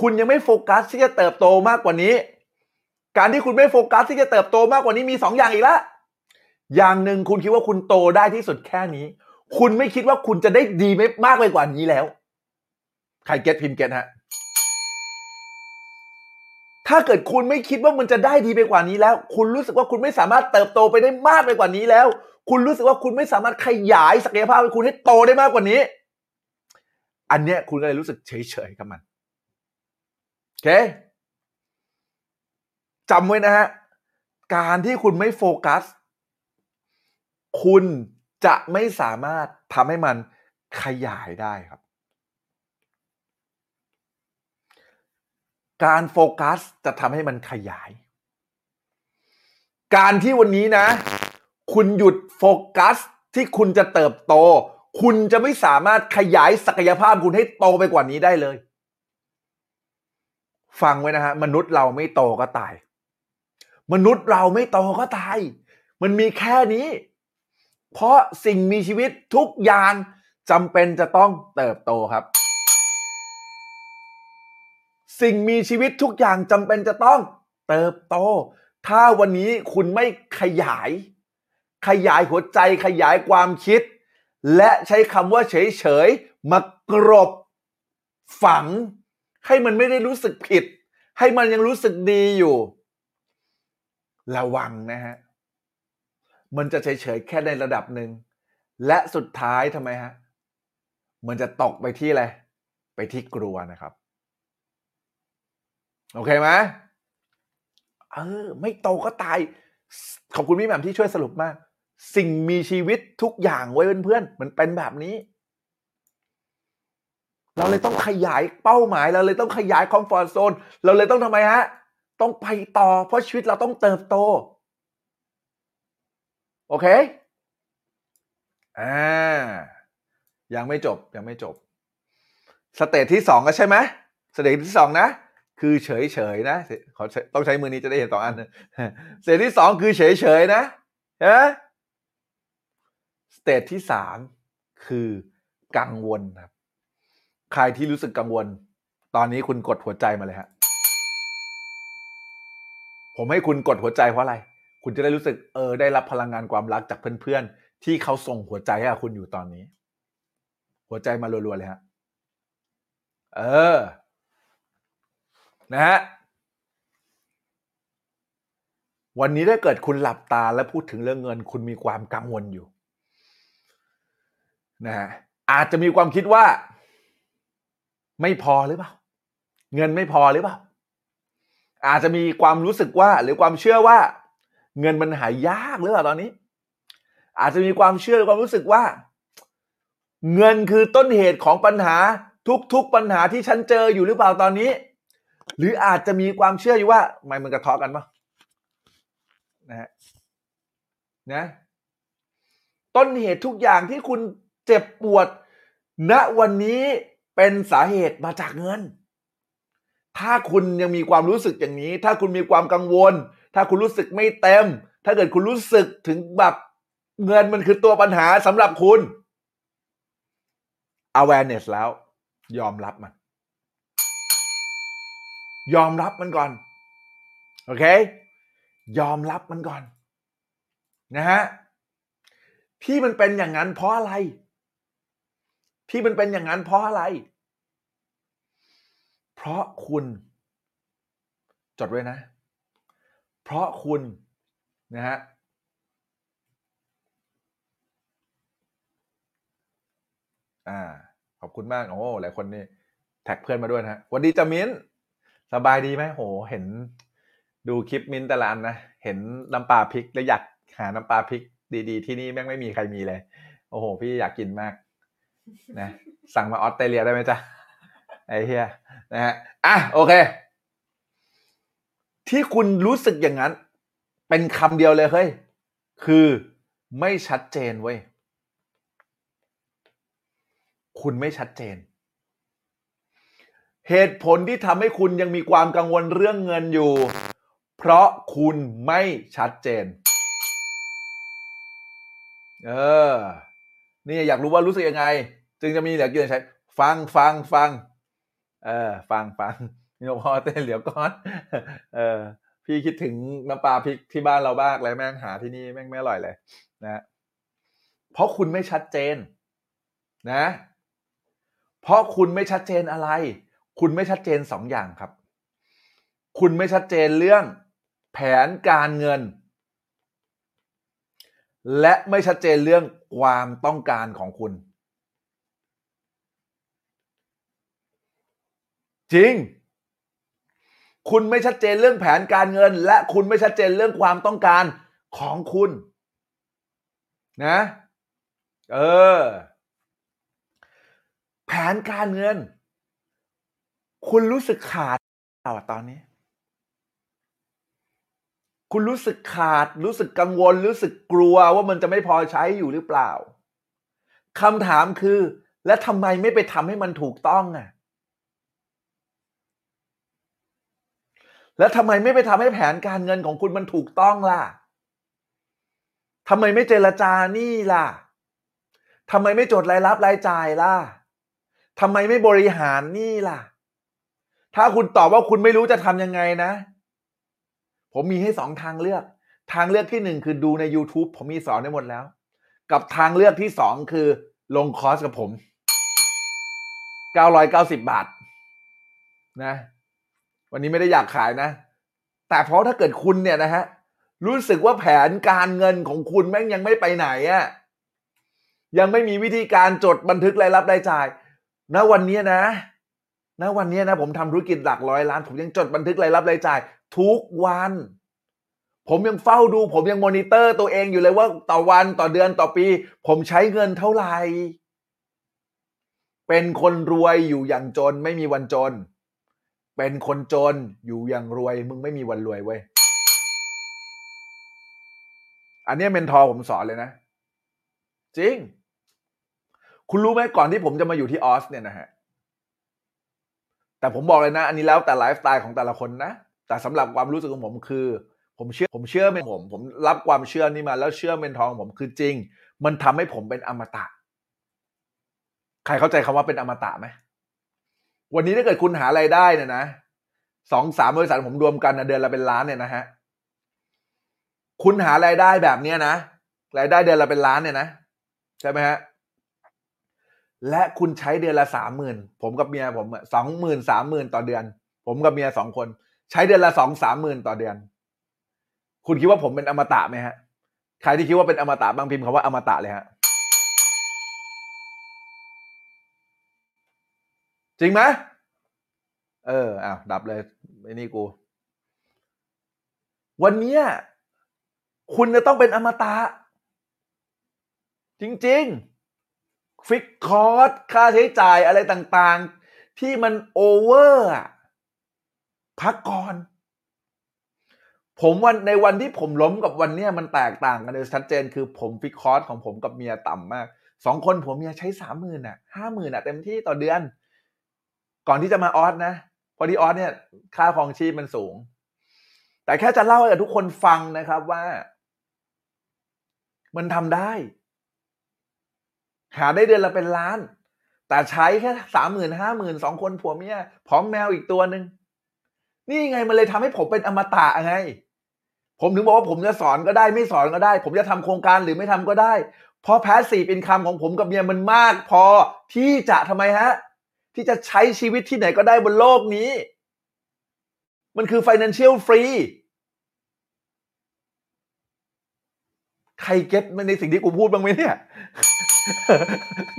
คุณยังไม่โฟกัสที่จะเติบโตมากกว่านี้ การที่คุณไม่โฟกัสที่จะเติบโตมากกว่านี้มีสองอย่างอีกละอย่างหนึ่งคุณคิดว่าคุณโตได้ที่สุดแค่นี้ คุณไม่คิดว่าคุณจะได้ดีไม่มากไปกว่านี้แล้ว ใครเก็ตพิมเก็ตฮะ ถ้าเกิดคุณไม่คิดว่ามันจะได้ดีไปกว่านี้แล้ว คุณรู้สึกว่าคุณไม่สามารถเติบโตไปได้มากไปกว่านี้แล้ว คุณรู้สึกว่าคุณไม่สามารถขยายศักยภาพของคุณให้โตได้มากกว่านี้ อันเนี้ยคุณก็เลยรู้สึกเฉยๆกับมันโอเคจำไว้นะฮะการที่คุณไม่โฟกัส คุณจะไม่สามารถทำให้มันขยายได้ครับ การโฟกัสจะทำให้มันขยาย การที่วันนี้นะ คุณหยุดโฟกัสที่คุณจะเติบโต คุณจะไม่สามารถขยายศักยภาพคุณให้โตไปกว่านี้ได้เลย ฟังไว้นะฮะมนุษย์เราไม่โตก็ตาย มนุษย์เราไม่โตก็ตาย มันมีแค่นี้ เพราะสิ่งมีชีวิตทุกอย่างจำเป็นจะต้องเติบโตครับ สิ่งมีชีวิตทุกอย่างจำเป็นจะต้องเติบโต ถ้าวันนี้คุณไม่ขยาย ขยายหัวใจขยายความคิด และใช้คำว่าเฉยๆมากรบ ฝัง ให้มันไม่ได้รู้สึกผิด ให้มันยังรู้สึกดีอยู่ ระวังนะฮะ มันจะเฉยๆแค่ในระดับหนึ่ง และสุดท้ายทำไมฮะ มันจะตกไปที่อะไร ไปที่กลัวนะครับ โอเคไหมเออ ไม่โตก็ตาย ขอบคุณพี่แหม่มที่ช่วยสรุปมาก สิ่งมีชีวิตทุกอย่างไว้เพื่อนๆมันเป็นแบบนี้ เราเลยต้องขยายเป้าหมาย เราเลยต้องขยายคอมฟอร์ z โซน เราเลยต้องทำไมฮะ ต้องไปต่อ เพราะชีวิตเราต้องเติบโต โอเค อ่า ยังไม่จบยังไม่จบ state ที่สองก็ใช่ไหม state ที่สองนะ คือเฉยเฉยๆนะขอต้องใช้มือนี้จะได้เห็นสองอันนะ state ที่สองคือเฉยเฉยๆนะฮะ state ที่สามคือกังวลครับ ใครที่รู้สึกกังวล ตอนนี้คุณกดหัวใจมาเลยฮะผมให้คุณกดหัวใจเพราะอะไร คุณจะได้รู้สึกเออได้รับพลังงานความรักจากเพื่อนๆ ที่เขาส่งหัวใจให้คุณอยู่ตอนนี้ หัวใจมารัวๆเลยฮะ เออ นะฮะวันนี้ถ้าเกิดคุณหลับตาและพูดถึงเรื่องเงิน คุณมีความกังวลอยู่นะฮะอาจจะมีความคิดว่า ไม่พอหรือเปล่า เงินไม่พอหรือเปล่า อาจจะมีความรู้สึกว่า หรือความเชื่อว่า เงินมันหายากหรือเปล่าตอนนี้ อาจจะมีความเชื่อหรือความรู้สึกว่า เงินคือต้นเหตุของปัญหาทุกๆปัญหาที่ฉันเจออยู่หรือเปล่าตอนนี้ หรืออาจจะมีความเชื่ออยู่ว่าไม่มันกระทบกันปะนะฮะนะ ต้นเหตุทุกอย่างที่คุณเจ็บปวดณวันนี้เป็นสาเหตุมาจากเงิน ถ้าคุณยังมีความรู้สึกอย่างนี้ ถ้าคุณมีความกังวล ถ้าคุณรู้สึกไม่เต็ม ถ้าเกิดคุณรู้สึกถึงแบบเงินมันคือตัวปัญหาสำหรับคุณ awareness แล้ว ยอมรับมัน ยอมรับมันก่อน โอเค ยอมรับมันก่อน นะฮะ ที่มันเป็นอย่างนั้นเพราะอะไร ที่มันเป็นอย่างนั้นเพราะอะไร เพราะคุณ จดไว้นะ เพราะคุณนะฮะอ่า ขอบคุณมาก โอ้ หลายคนนี่ แท็กเพื่อนมาด้วยนะฮะวันดีจะมิ้น สบายดีไหมโห เห็นดูคลิปมิ้นแต่ละอันนะ เห็นน้ำปลาพริกแล้วอยากหาน้ำปลาพริกดีๆ ที่นี่แม่งไม่มีใครมีเลย โอ้โห พี่อยากกินมาก นะ สั่งมาออสเตรเลียได้ไหมจ๊ะ ไอ้เฮียนะฮะ อะ โอเค ที่คุณรู้สึกอย่างนั้น เป็นคำเดียวเลยเฮ้ย คือไม่ชัดเจนเว้ย คุณไม่ชัดเจน เหตุผลที่ทำให้คุณยังมีความกังวลเรื่องเงินอยู่ เพราะคุณไม่ชัดเจน เออ นี่อยากรู้ว่ารู้สึกยังไง จึงจะมีเหลือกินใช้ ฟังฟังฟัง เออ ฟังฟังนี่พอเต้นเหลียวก้อน เออ พี่คิดถึงน้ำปลาพริกที่บ้านเราบ้างเลยแม่งหาที่นี่แม่งไม่อร่อยเลย นะเพราะคุณไม่ชัดเจน นะ เพราะคุณไม่ชัดเจนอะไร คุณไม่ชัดเจนสองอย่างครับ คุณไม่ชัดเจนเรื่องแผนการเงิน และไม่ชัดเจนเรื่องความต้องการของคุณ จริง คุณไม่ชัดเจนเรื่องแผนการเงิน และคุณไม่ชัดเจนเรื่องความต้องการของคุณ นะ เออ แผนการเงิน คุณรู้สึกขาดเปล่าตอนนี้ คุณรู้สึกขาด รู้สึกกังวล รู้สึกกลัวว่ามันจะไม่พอใช้อยู่หรือเปล่าคำถามคือ และทำไมไม่ไปทำให้มันถูกต้องอะ แล้วทำไมไม่ไปทำให้แผนการเงินของคุณมันถูกต้องล่ะทำไมไม่เจรจาหนี่ล่ะทำไมไม่จดรายรับรายจ่ายล่ะทำไมไม่บริหารหนี่ล่ะ ถ้าคุณตอบว่าคุณไม่รู้จะทำยังไงนะ ผมมีให้สองทางเลือก ทางเลือกที่หนึ่งคือดูใน YouTube ผมมีสอนได้หมดแล้ว กับทางเลือกที่สองคือลงคอร์สกับผม 990 บาท นะ วันนี้ไม่ได้อยากขายนะ แต่เพราะถ้าเกิดคุณเนี่ยนะฮะ รู้สึกว่าแผนการเงินของคุณแม่งยังไม่ไปไหนอะ่ะยังไม่มีวิธีการจดบันทึกรายรับรายจ่ายณวันนี้นะ ณวันนี้นะผมทำธุรกิจหลักร้อยล้าน ผมยังจดบันทึกรายรับรายจ่าย ทุกวัน ผมยังเฝ้าดู ผมยังมอนิเตอร์ตัวเองอยู่เลยว่าต่อวันต่อเดือนต่อปี ผมใช้เงินเท่าไหร่ เป็นคนรวยอยู่อย่างจนไม่มีวันจน เป็นคนจนอยู่อย่างรวย มึงไม่มีวันรวยเว้ยอันนี้ mentor ผมสอนเลยนะ จริง คุณรู้ไหมก่อนที่ผมจะมาอยู่ที่ออสเนี่ยนะฮะ แต่ผมบอกเลยนะ อันนี้แล้วแต่ไลฟ์สไตล์ของแต่ละคนนะ แต่สำหรับความรู้สึกของผมคือ ผมเชื่อผมเชื่อ mentor ผม ผมรับความเชื่อนี้มาแล้วเชื่อ mentor ผมคือจริง มันทำให้ผมเป็นอมตะ ใครเข้าใจคำว่าเป็นอมตะไหมวันนี้ถ้าเกิดคุณหารายได้เนี่ยนะสองสามบริษัทผมรวมกันนะเดือนละเป็นล้านเนี่ยนะฮะคุณหารายได้แบบเนี้ยนะรายได้เดือนละเป็นล้านเนี่ยนะใช่ไหมฮะ และคุณใช้เดือนละสามหมื่นผมกับเมียผมสองหมื่นสามหมื่นต่อเดือน ผมกับเมียสองคน ใช้เดือนละสองสามหมื่นต่อเดือน คุณคิดว่าผมเป็นอมตะไหมฮะ ใครที่คิดว่าเป็นอมตะบ้างพิมพ์คำว่าอมตะเลยฮะ จริงไหมเอออ้าวดับเลยไอ้นี่กู วันนี้คุณจะต้องเป็นอมตะ จริง ๆ ฟิกคอร์สค่าใช้จ่ายอะไรต่างๆ ที่มันโอเวอร์พักก่อน ผมวันในวันที่ผมล้มกับวันเนี้ยมันแตกต่างกันเลยชัดเจนคือผมฟิกคอร์สของผมกับเมียต่ำมากสองคนผมเมียใช้สามหมื่นอะห้าหมื่นอะเต็มที่ต่อเดือน ก่อนที่จะมาออสนะพอดีออสเนี่ย ค่าครองชีพมันสูง แต่แค่จะเล่าให้กับทุกคนฟังนะครับว่า มันทำได้ หาได้เดือนละเป็นล้าน แต่ใช้แค่สามหมื่นห้าหมื่นสองคนผัวเมียพร้อมแมวอีกตัวหนึ่งนี่ไงมันเลยทำให้ผมเป็นอมตะไง ผมถึงบอกว่าผมจะสอนก็ได้ไม่สอนก็ได้ ผมจะทำโครงการหรือไม่ทำก็ได้ เพราะ passive income ของผมกับเมียมันมากพอที่จะทำไมฮะ ที่จะใช้ชีวิตที่ไหนก็ได้บนโลกนี้ มันคือ financial free ใคร get ในสิ่งที่กูพูดบ้างไหมเนี่ย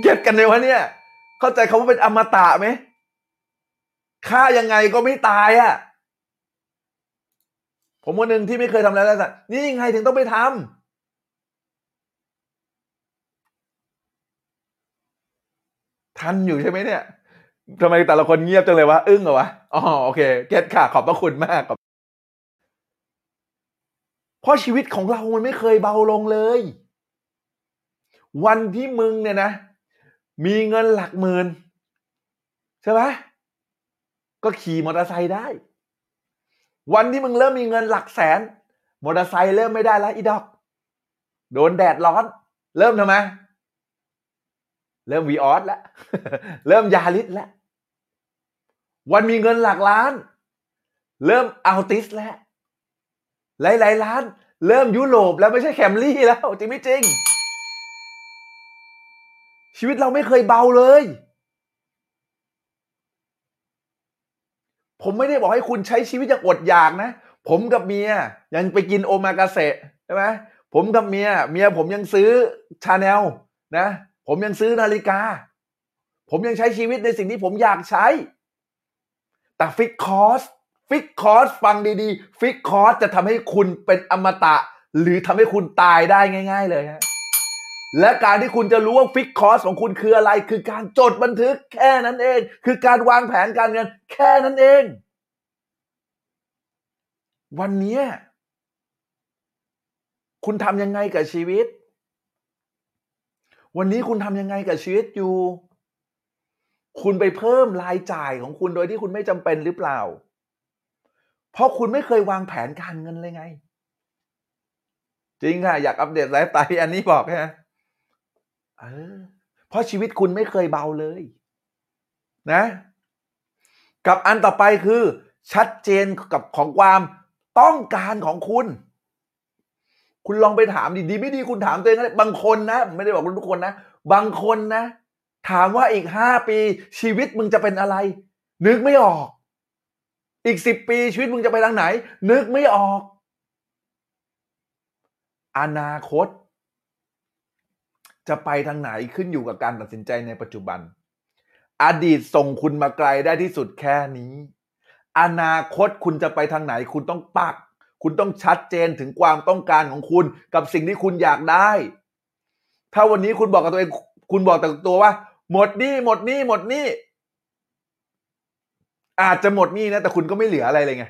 เก็ตกันเลยวะเนี่ย เข้าใจคาว่าเป็นอมตะไหมฆ่ายังไงก็ไม่ตายอะ่ะ ผมคนหนึ่งที่ไม่เคยทำอะไรแล้วสันี่ยังไงถึงต้องไปทำทันอยู่ใช่ไหมเนี่ยทำไมแต่ละคนเงียบจังเลยวะอึ้งเหรอวะอ๋อโอเค เก็ตค่ะ ขอบพระคุณมากครับเพราะชีวิตของเรามันไม่เคยเบาลงเลย วันที่มึงเนี่ยนะ มีเงินหลักหมื่นใช่ไหมก็ขี่มอเตอร์ไซค์ได้ วันที่มึงเริ่มมีเงินหลักแสน มอเตอร์ไซค์เริ่มไม่ได้แล้วอีดอก โดนแดดร้อน เริ่มทำไม เริ่ม Vios แล้ว เริ่ม Yaris แล้ว วันมีเงินหลักล้าน เริ่ม Altis แล้ว หลายๆล้าน เริ่มยุโรปแล้วไม่ใช่ Camry แล้ว จริงไม่จริง ชีวิตเราไม่เคยเบาเลย ผมไม่ได้บอกให้คุณใช้ชีวิตอย่างอดอยากนะ ผมกับเมียยังไปกินโอมากาเสะใช่ไหมผมกับเมีย เมียผมยังซื้อชาแนลนะ ผมยังซื้อนาฬิกา ผมยังใช้ชีวิตในสิ่งที่ผมอยากใช้ แต่ fixed cost fixed cost ฟังดีๆ fixed cost จะทำให้คุณเป็นอมตะ หรือทำให้คุณตายได้ง่าย ๆ เลยฮะ และการที่คุณจะรู้ว่า fixed cost ของคุณคืออะไร คือการจดบันทึกแค่นั้นเอง คือการวางแผนการเงิน แค่นั้นเอง วันนี้คุณทำยังไงกับชีวิต วันนี้คุณทำยังไงกับชีวิตอยู่ คุณไปเพิ่มรายจ่ายของคุณโดยที่คุณไม่จำเป็นหรือเปล่า เพราะคุณไม่เคยวางแผนการเงินเลยไง จริงค่ะ อยากอัปเดตไลฟ์สไตล์อันนี้บอกฮะ เออเพราะชีวิตคุณไม่เคยเบาเลย นะ กับอันต่อไปคือ ชัดเจนกับของความต้องการของคุณ คุณลองไปถามดีดีไม่ดีคุณถามตัวเองนะบางคนนะไม่ได้บอกคุณทุกคนนะบางคนนะ ถามว่าอีกห้าปีชีวิตมึงจะเป็นอะไร นึกไม่ออก อีกสิบปีชีวิตมึงจะไปทางไหน นึกไม่ออก อนาคต จะไปทางไหนขึ้นอยู่กับการตัดสินใจในปัจจุบัน อดีตส่งคุณมาไกลได้ที่สุดแค่นี้ อนาคตคุณจะไปทางไหน คุณต้องปัก คุณต้องชัดเจนถึงความต้องการของคุณ กับสิ่งที่คุณอยากได้ ถ้าวันนี้คุณบอกกับตัวเองคุณบอกแต่ตัวว่า หมดนี้หมดนี้หมดนี้อาจจะหมดนี้นะแต่คุณก็ไม่เหลืออะไรเลยไง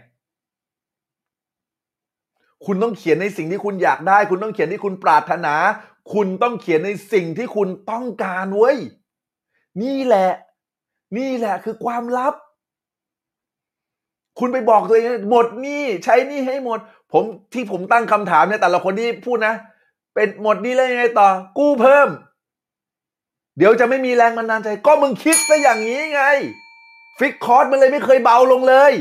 คุณต้องเขียนในสิ่งที่คุณอยากได้ คุณต้องเขียนที่คุณปรารถนา คุณต้องเขียนในสิ่งที่คุณต้องการเว้ย นี่แหละ นี่แหละคือความลับ คุณไปบอกตัวเองหมดนี้ใช้นี้ให้หมด ผมที่ผมตั้งคำถามเนี่ยแต่ละคนที่พูดนะ เป็นหมดนี้แล้วยังไงต่อ กู้เพิ่ม เดี๋ยวจะไม่มีแรงบันดาลใจ ก็มึงคิดซะอย่างนี้ไง ฟิกคอร์สมันเลยไม่เคยเบาลงเลย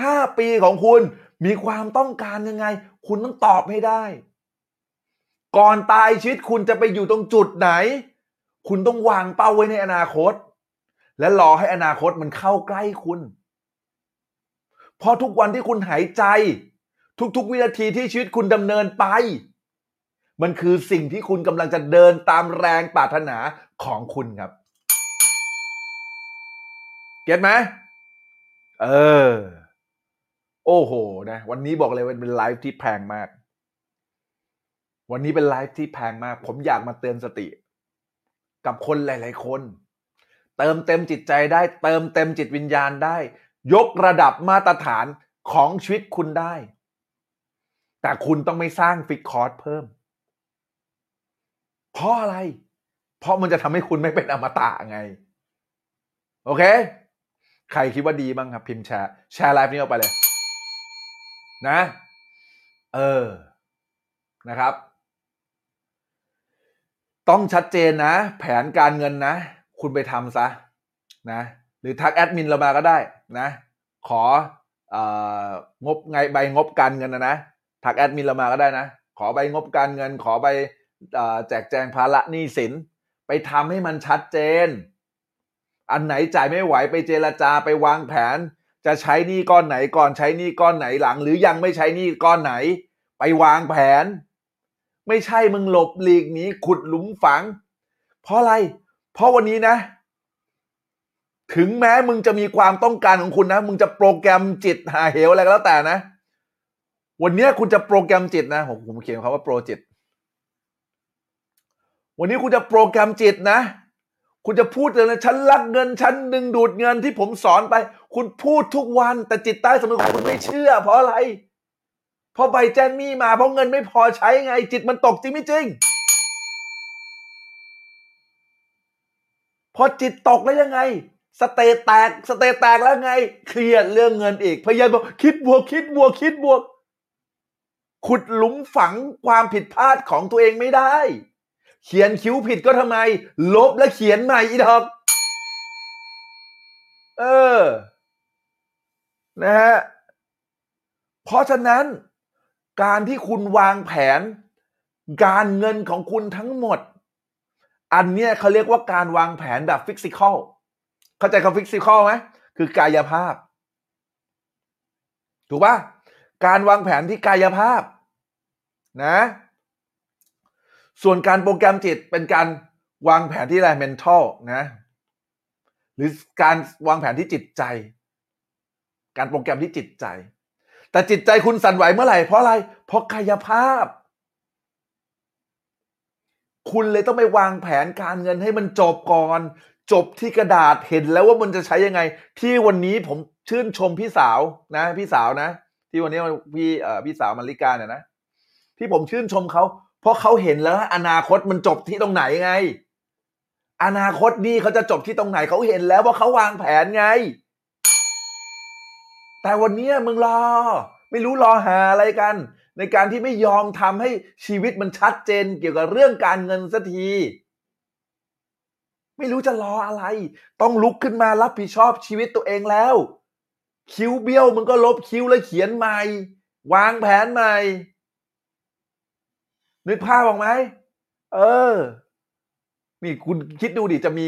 ห้าปีของคุณ มีความต้องการยังไง คุณต้องตอบให้ได้ ก่อนตายชีวิตคุณจะไปอยู่ตรงจุดไหน คุณต้องวางเป้าไว้ในอนาคต และรอให้อนาคตมันเข้าใกล้คุณ เพราะทุกวันที่คุณหายใจ ทุกๆ วินาทีที่ชีวิตคุณดำเนินไป มันคือสิ่งที่คุณกำลังจะเดินตามแรงปรารถนาของคุณครับเก็ตไหมเออ โอ้โหนะวันนี้บอกเลยว่าเป็นไลฟ์ที่แพงมาก วันนี้เป็นไลฟ์ที่แพงมาก ผมอยากมาเตือนสติ กับคนหลาย ๆ คน เติมเต็มจิตใจได้ เติมเต็มจิตวิญญาณได้ ยกระดับมาตรฐานของชีวิตคุณได้ แต่คุณต้องไม่สร้างฟิกคอร์สเพิ่ม เพราะอะไร เพราะมันจะทำให้คุณไม่เป็นอมตะไง โอเค ใครคิดว่าดีบ้างครับ พิมพ์แชร์แชร์ไลฟ์นี้ออกไปเลย นะ เออนะครับ ต้องชัดเจนนะ แผนการเงินนะ คุณไปทำซะนะ หรือทักแอดมินเรามาก็ได้นะขอองบไงใบงบการเงินนะนะทักแอดมินเรามาก็ได้นะ ขอใบงบการเงิน ขอใบแจกแจงภาระหนี้สิน ไปทำให้มันชัดเจน อันไหนจ่ายไม่ไหวไปเจรจาไปวางแผน จะใช้หนี้ก้อนไหนก่อนใช้หนี้ก้อนไหนหลัง หรือยังไม่ใช้หนี้ก้อนไหน ไปวางแผน ไม่ใช่มึงหลบหลีกหนีขุดหลุมฝัง เพราะอะไร เพราะวันนี้นะ ถึงแม้มึงจะมีความต้องการของคุณนะ มึงจะโปรแกรมจิตหาเหวอะไรก็แล้วแต่นะ วันนี้คุณจะโปรแกรมจิตนะผมผมเขียนคำว่าโปรจิตวันนี้คุณจะโปรแกรมจิตนะ คุณจะพูดเลยนะฉันรักเงินฉันดึงดูดเงินที่ผมสอนไป คุณพูดทุกวันแต่จิตใต้สำนึกของคุณไม่เชื่อ เพราะอะไร เพราะใบแจ้งหนี้มาเพราะเงินไม่พอใช้ไง จิตมันตกจริงไม่จริงพอจิตตกแล้วยังไง state แตก state แตกแล้วไง เครียดเรื่องเงินอีก พยายามบอกคิดบวกคิดบวกคิดบวก ขุดหลุมฝังความผิดพลาดของตัวเองไม่ได้ เขียนคิ้วผิดก็ทำไม ลบแล้วเขียนใหม่อีดอก เออ นะฮะเพราะฉะนั้นการที่คุณวางแผน การเงินของคุณทั้งหมด อันเนี้ยเขาเรียกว่าการวางแผนแบบ physical เข้าใจคำ physical ไหมคือกายภาพ ถูกปะการวางแผนที่กายภาพนะ ส่วนการโปรแกรมจิตเป็นการวางแผนที่อะไร mental นะ หรือการวางแผนที่จิตใจ การโปรแกรมที่จิตใจ แต่จิตใจคุณสั่นไหวเมื่อไหร่เพราะอะไร เพราะกายภาพ คุณเลยต้องไปวางแผนการเงินให้มันจบก่อน จบที่กระดาษเห็นแล้วว่ามันจะใช้ยังไง ที่วันนี้ผมชื่นชมพี่สาวนะ พี่สาวนะ ที่วันนี้พี่เอ่อพี่สาวมาริกาเนี่ยนะ ที่ผมชื่นชมเขาเพราะเขาเห็นแล้ว อนาคตมันจบที่ตรงไหนไง อนาคตนี่เขาจะจบที่ตรงไหนเขาเห็นแล้วว่าเขาวางแผนไง แต่วันนี้มึงรอ ไม่รู้รอหาอะไรกัน ในการที่ไม่ยอมทำให้ชีวิตมันชัดเจนเกี่ยวกับเรื่องการเงินสักที ไม่รู้จะรออะไร ต้องลุกขึ้นมารับผิดชอบชีวิตตัวเองแล้ว คิ้วเบี้ยวมึงก็ลบคิ้วแล้วเขียนใหม่ วางแผนใหม่ นึกภาพออกไหมเออ นี่คุณคิดดูดิจะมี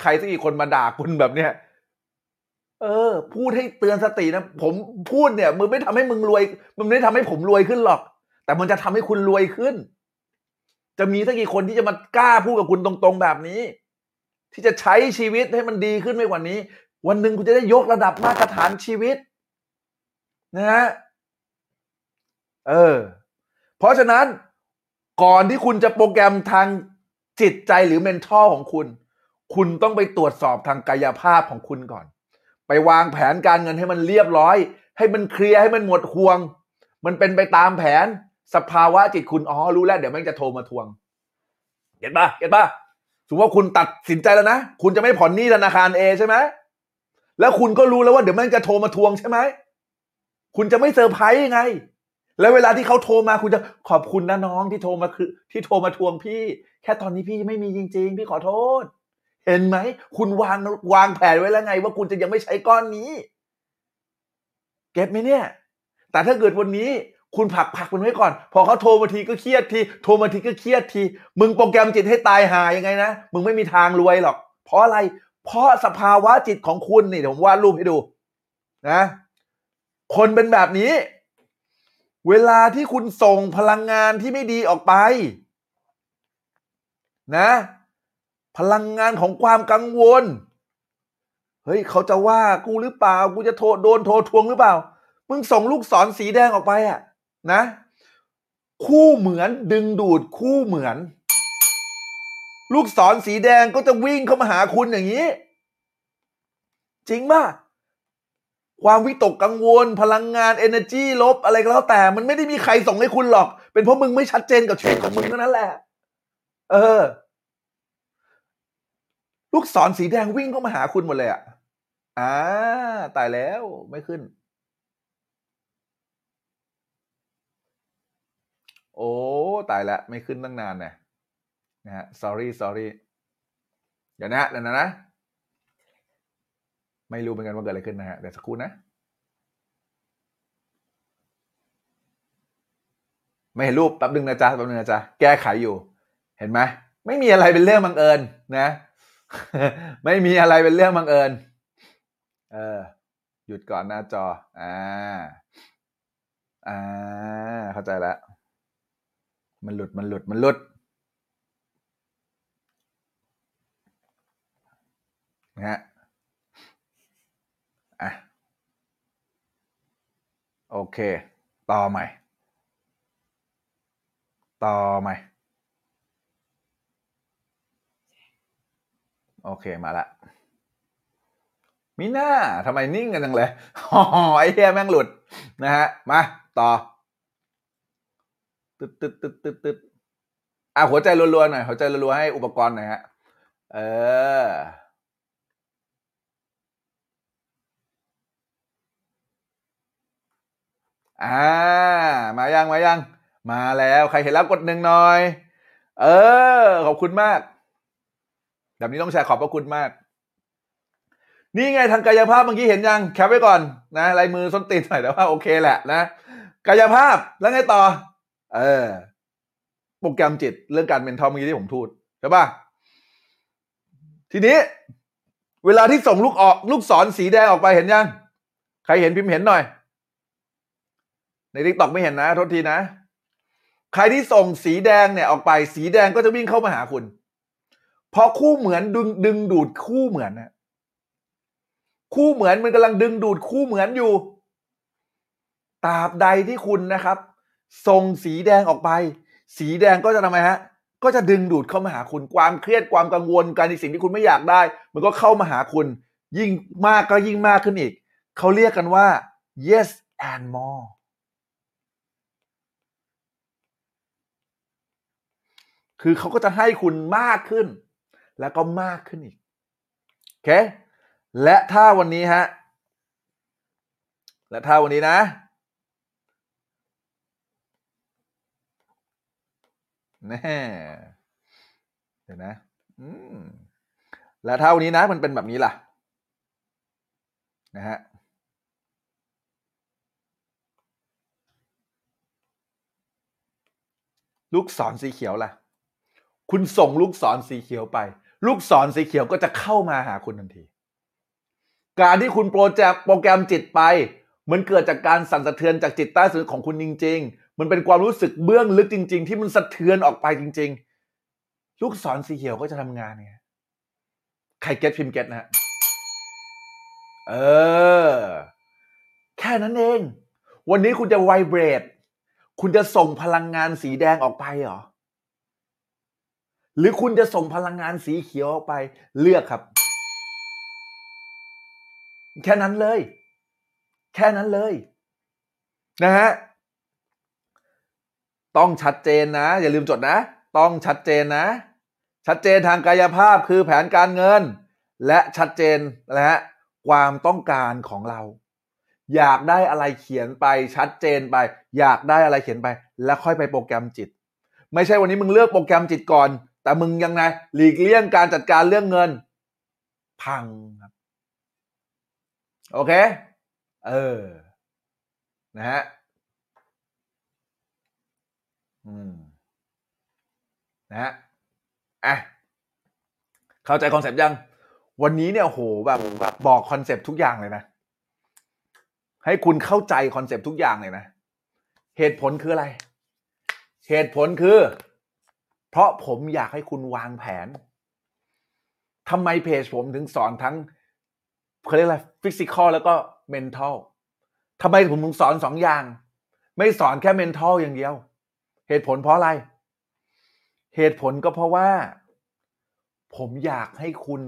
ใครสักกี่คนมาด่าคุณแบบเนี้ย เออ พูดให้เตือนสตินะ ผมพูดเนี่ย มึงไม่ทำให้มึงรวยมันไม่ได้ทำให้ผมรวยขึ้นหรอก แต่มันจะทำให้คุณรวยขึ้น จะมีสักกี่คนที่จะมากล้าพูดกับคุณตรงๆแบบนี้ ที่จะใช้ชีวิตให้มันดีขึ้นไม่กว่านี้ วันหนึ่งคุณจะได้ยกระดับมาตรฐานชีวิต นะฮะเออ เพราะฉะนั้นก่อนที่คุณจะโปรแกรมทางจิตใจหรือเมนทัลของคุณ คุณต้องไปตรวจสอบทางกายภาพของคุณก่อน ไปวางแผนการเงินให้มันเรียบร้อย ให้มันเคลียร์ให้มันหมดห่วง มันเป็นไปตามแผนสภาวะจิตคุณอ๋อรู้แล้วเดี๋ยวแม่งจะโทรมาทวงเห็นปะเห็นปะสมมติว่าคุณตัดสินใจแล้วนะคุณจะไม่ผ่อนหนี้ธนาคาร A ใช่ไหมแล้วคุณก็รู้แล้วว่าเดี๋ยวแม่งจะโทรมาทวงใช่ไหมคุณจะไม่เซอร์ไพรส์ยังไง แล้วเวลาที่เขาโทรมาคุณจะขอบคุณนะน้องที่โทรมาคือที่โทรมาทวงพี่ แค่ตอนนี้พี่ไม่มีจริง ๆ พี่ขอโทษ เห็นไหม คุณวางวางแผนไว้แล้วไง ว่าคุณจะยังไม่ใช้ก้อนนี้ get ไหมเนี่ย แต่ถ้าเกิดวันนี้คุณผักผักมันไว้ก่อน พอเขาโทรมาทีก็เครียดที โทรมาทีก็เครียดที มึงโปรแกรมจิตให้ตายหายังไงนะ มึงไม่มีทางรวยหรอก เพราะอะไร เพราะสภาวะจิตของคุณนี่เดี๋ยวผมวาดรูปให้ดู นะ คนเป็นแบบนี้ เวลาที่คุณส่งพลังงานที่ไม่ดีออกไป นะ พลังงานของความกังวล เฮ้ยเขาจะว่ากูหรือเปล่า กูจะโทรโดนโทรทวงหรือเปล่า มึงส่งลูกศรสีแดงออกไปอะนะ คู่เหมือนดึงดูดคู่เหมือน ลูกศรสีแดงก็จะวิ่งเข้ามาหาคุณอย่างนี้ จริงป่ะความวิตกกังวล พลังงาน energy ลบอะไรก็แล้วแต่ มันไม่ได้มีใครส่งให้คุณหรอก เป็นเพราะมึงไม่ชัดเจนกับชีวิตของมึงเท่านั้นแหละ เออ ลูกศรสีแดงวิ่งเข้ามาหาคุณหมดเลยอะอ่าตายแล้วไม่ขึ้น โอ้ตายแล้วไม่ขึ้นตั้งนานนะนะฮะ sorry sorry เดี๋ยวนะเดี๋ยวนะนะ ไม่รู้เหมือนกันว่าเกิดอะไรขึ้นนะฮะเดี๋ยวสักครู่นะ ไม่เห็นรูปแป๊บนึงนะจ๊ะแป๊บนึงนะจ๊ะแก้ไขอยู่ เห็นไหมไม่มีอะไรเป็นเรื่องบังเอิญนะ ไม่มีอะไรเป็นเรื่องบังเอิญ เออ หยุดก่อนหน้าจอ อ่า อ่า เข้าใจแล้ว มันหลุด มันหลุด มันหลุด นะฮะ อะ โอเค ต่อใหม่ ต่อใหม่ โอเคมาละมีหน้าทำไมนิ่งกันจังเลยอ๋อไอ้เหี้ยแม่งหลุดนะฮะ มา ต่อ ตึ๊ดตึ๊ดตึ๊ดตึ๊ดตึ๊ดอะหัวใจรัวๆหน่อยหัวใจรัวๆให้อุปกรณ์หน่อยฮะ เอออ่า มายังมายัง มาแล้ว ใครเห็นแล้วกดหนึ่งหน่อย เออ ขอบคุณมาก แบบนี้ต้องแชร์ขอบพระคุณมาก นี่ไงทางกายภาพเมื่อกี้เห็นยังแคปไว้ก่อนนะลายมือส้นตีนหน่อยแต่ว่าโอเคแหละนะกายภาพแล้วไงต่อ เออโปรแกรมจิตเรื่องการเป็นทอมเมื่อกี้ที่ผมพูดใช่ป่ะทีนี้ เวลาที่ส่งลูกออกลูกศรสีแดงออกไปเห็นยัง ใครเห็นพิมพ์เห็นหน่อย ในทิกตอกไม่เห็นนะโทษทีนะ ใครที่ส่งสีแดงเนี่ยออกไปสีแดงก็จะวิ่งเข้ามาหาคุณ พราะคู่เหมือนดึงดึงดูดคู่เหมือนนะคู่เหมือนมันกำลังดึงดูดคู่เหมือนอยู่ตราบใดที่คุณนะครับส่งสีแดงออกไป สีแดงก็จะทำไมฮะ ก็จะดึงดูดเข้ามาหาคุณความเครียดความกังวลการในสิ่งที่คุณไม่อยากได้ มันก็เข้ามาหาคุณ ยิ่งมากก็ยิ่งมากขึ้นอีก เขาเรียกกันว่า yes and more คือเขาก็จะให้คุณมากขึ้น แล้วก็มากขึ้นอีกโอเคและถ้าวันนี้ฮะและถ้าวันนี้นะแน่เดี๋ยวนะอืมแล้วถ้าวันนี้นะมันเป็นแบบนี้ล่ะนะฮะลูกศรสีเขียวล่ะ คุณส่งลูกศรสีเขียวไป ลูกศรสีเขียวก็จะเข้ามาหาคุณทันที การที่คุณโปรแกรมโปรแกรมจิตไป มันเกิดจากการสั่นสะเทือนจากจิตใต้สำนึกของคุณจริง ๆ มันเป็นความรู้สึกเบื้องลึกจริง ๆ ที่มันสะเทือนออกไปจริง ๆ ลูกศรสีเขียวก็จะทำงานไงใครเก็ตพิมพ์เก็ตนะฮะเออ แค่นั้นเอง วันนี้คุณจะไวเบรด คุณจะส่งพลังงานสีแดงออกไปเหรอ หรือคุณจะส่งพลังงานสีเขียวออกไปเลือกครับ แค่นั้นเลย แค่นั้นเลย นะฮะต้องชัดเจนนะ อย่าลืมจดนะ ต้องชัดเจนนะ ชัดเจนทางกายภาพคือแผนการเงิน และชัดเจนนะฮะความต้องการของเรา อยากได้อะไรเขียนไปชัดเจนไป อยากได้อะไรเขียนไป แล้วค่อยไปโปรแกรมจิต ไม่ใช่วันนี้มึงเลือกโปรแกรมจิตก่อน แต่มึงยังไงหลีกเลี่ยงการจัดการเรื่องเงิน พังครับ โอเค เออ นะฮะอืมนะฮะอะเข้าใจ concept ยัง วันนี้เนี่ยโหแบบแบบบอก concept ทุกอย่างเลยนะ ให้คุณเข้าใจ concept ทุกอย่างเลยนะ เหตุผลคืออะไร เหตุผลคือ เพราะผมอยากให้คุณวางแผนทำไมเพจผมถึงสอนทั้งเขาเรียกอะไร physical แล้วก็ mental ทำไมผมถึงสอนสองอย่าง ไม่สอนแค่ mental อย่างเดียว เหตุผลเพราะอะไร เหตุผลก็เพราะว่า ผมอยากให้คุณ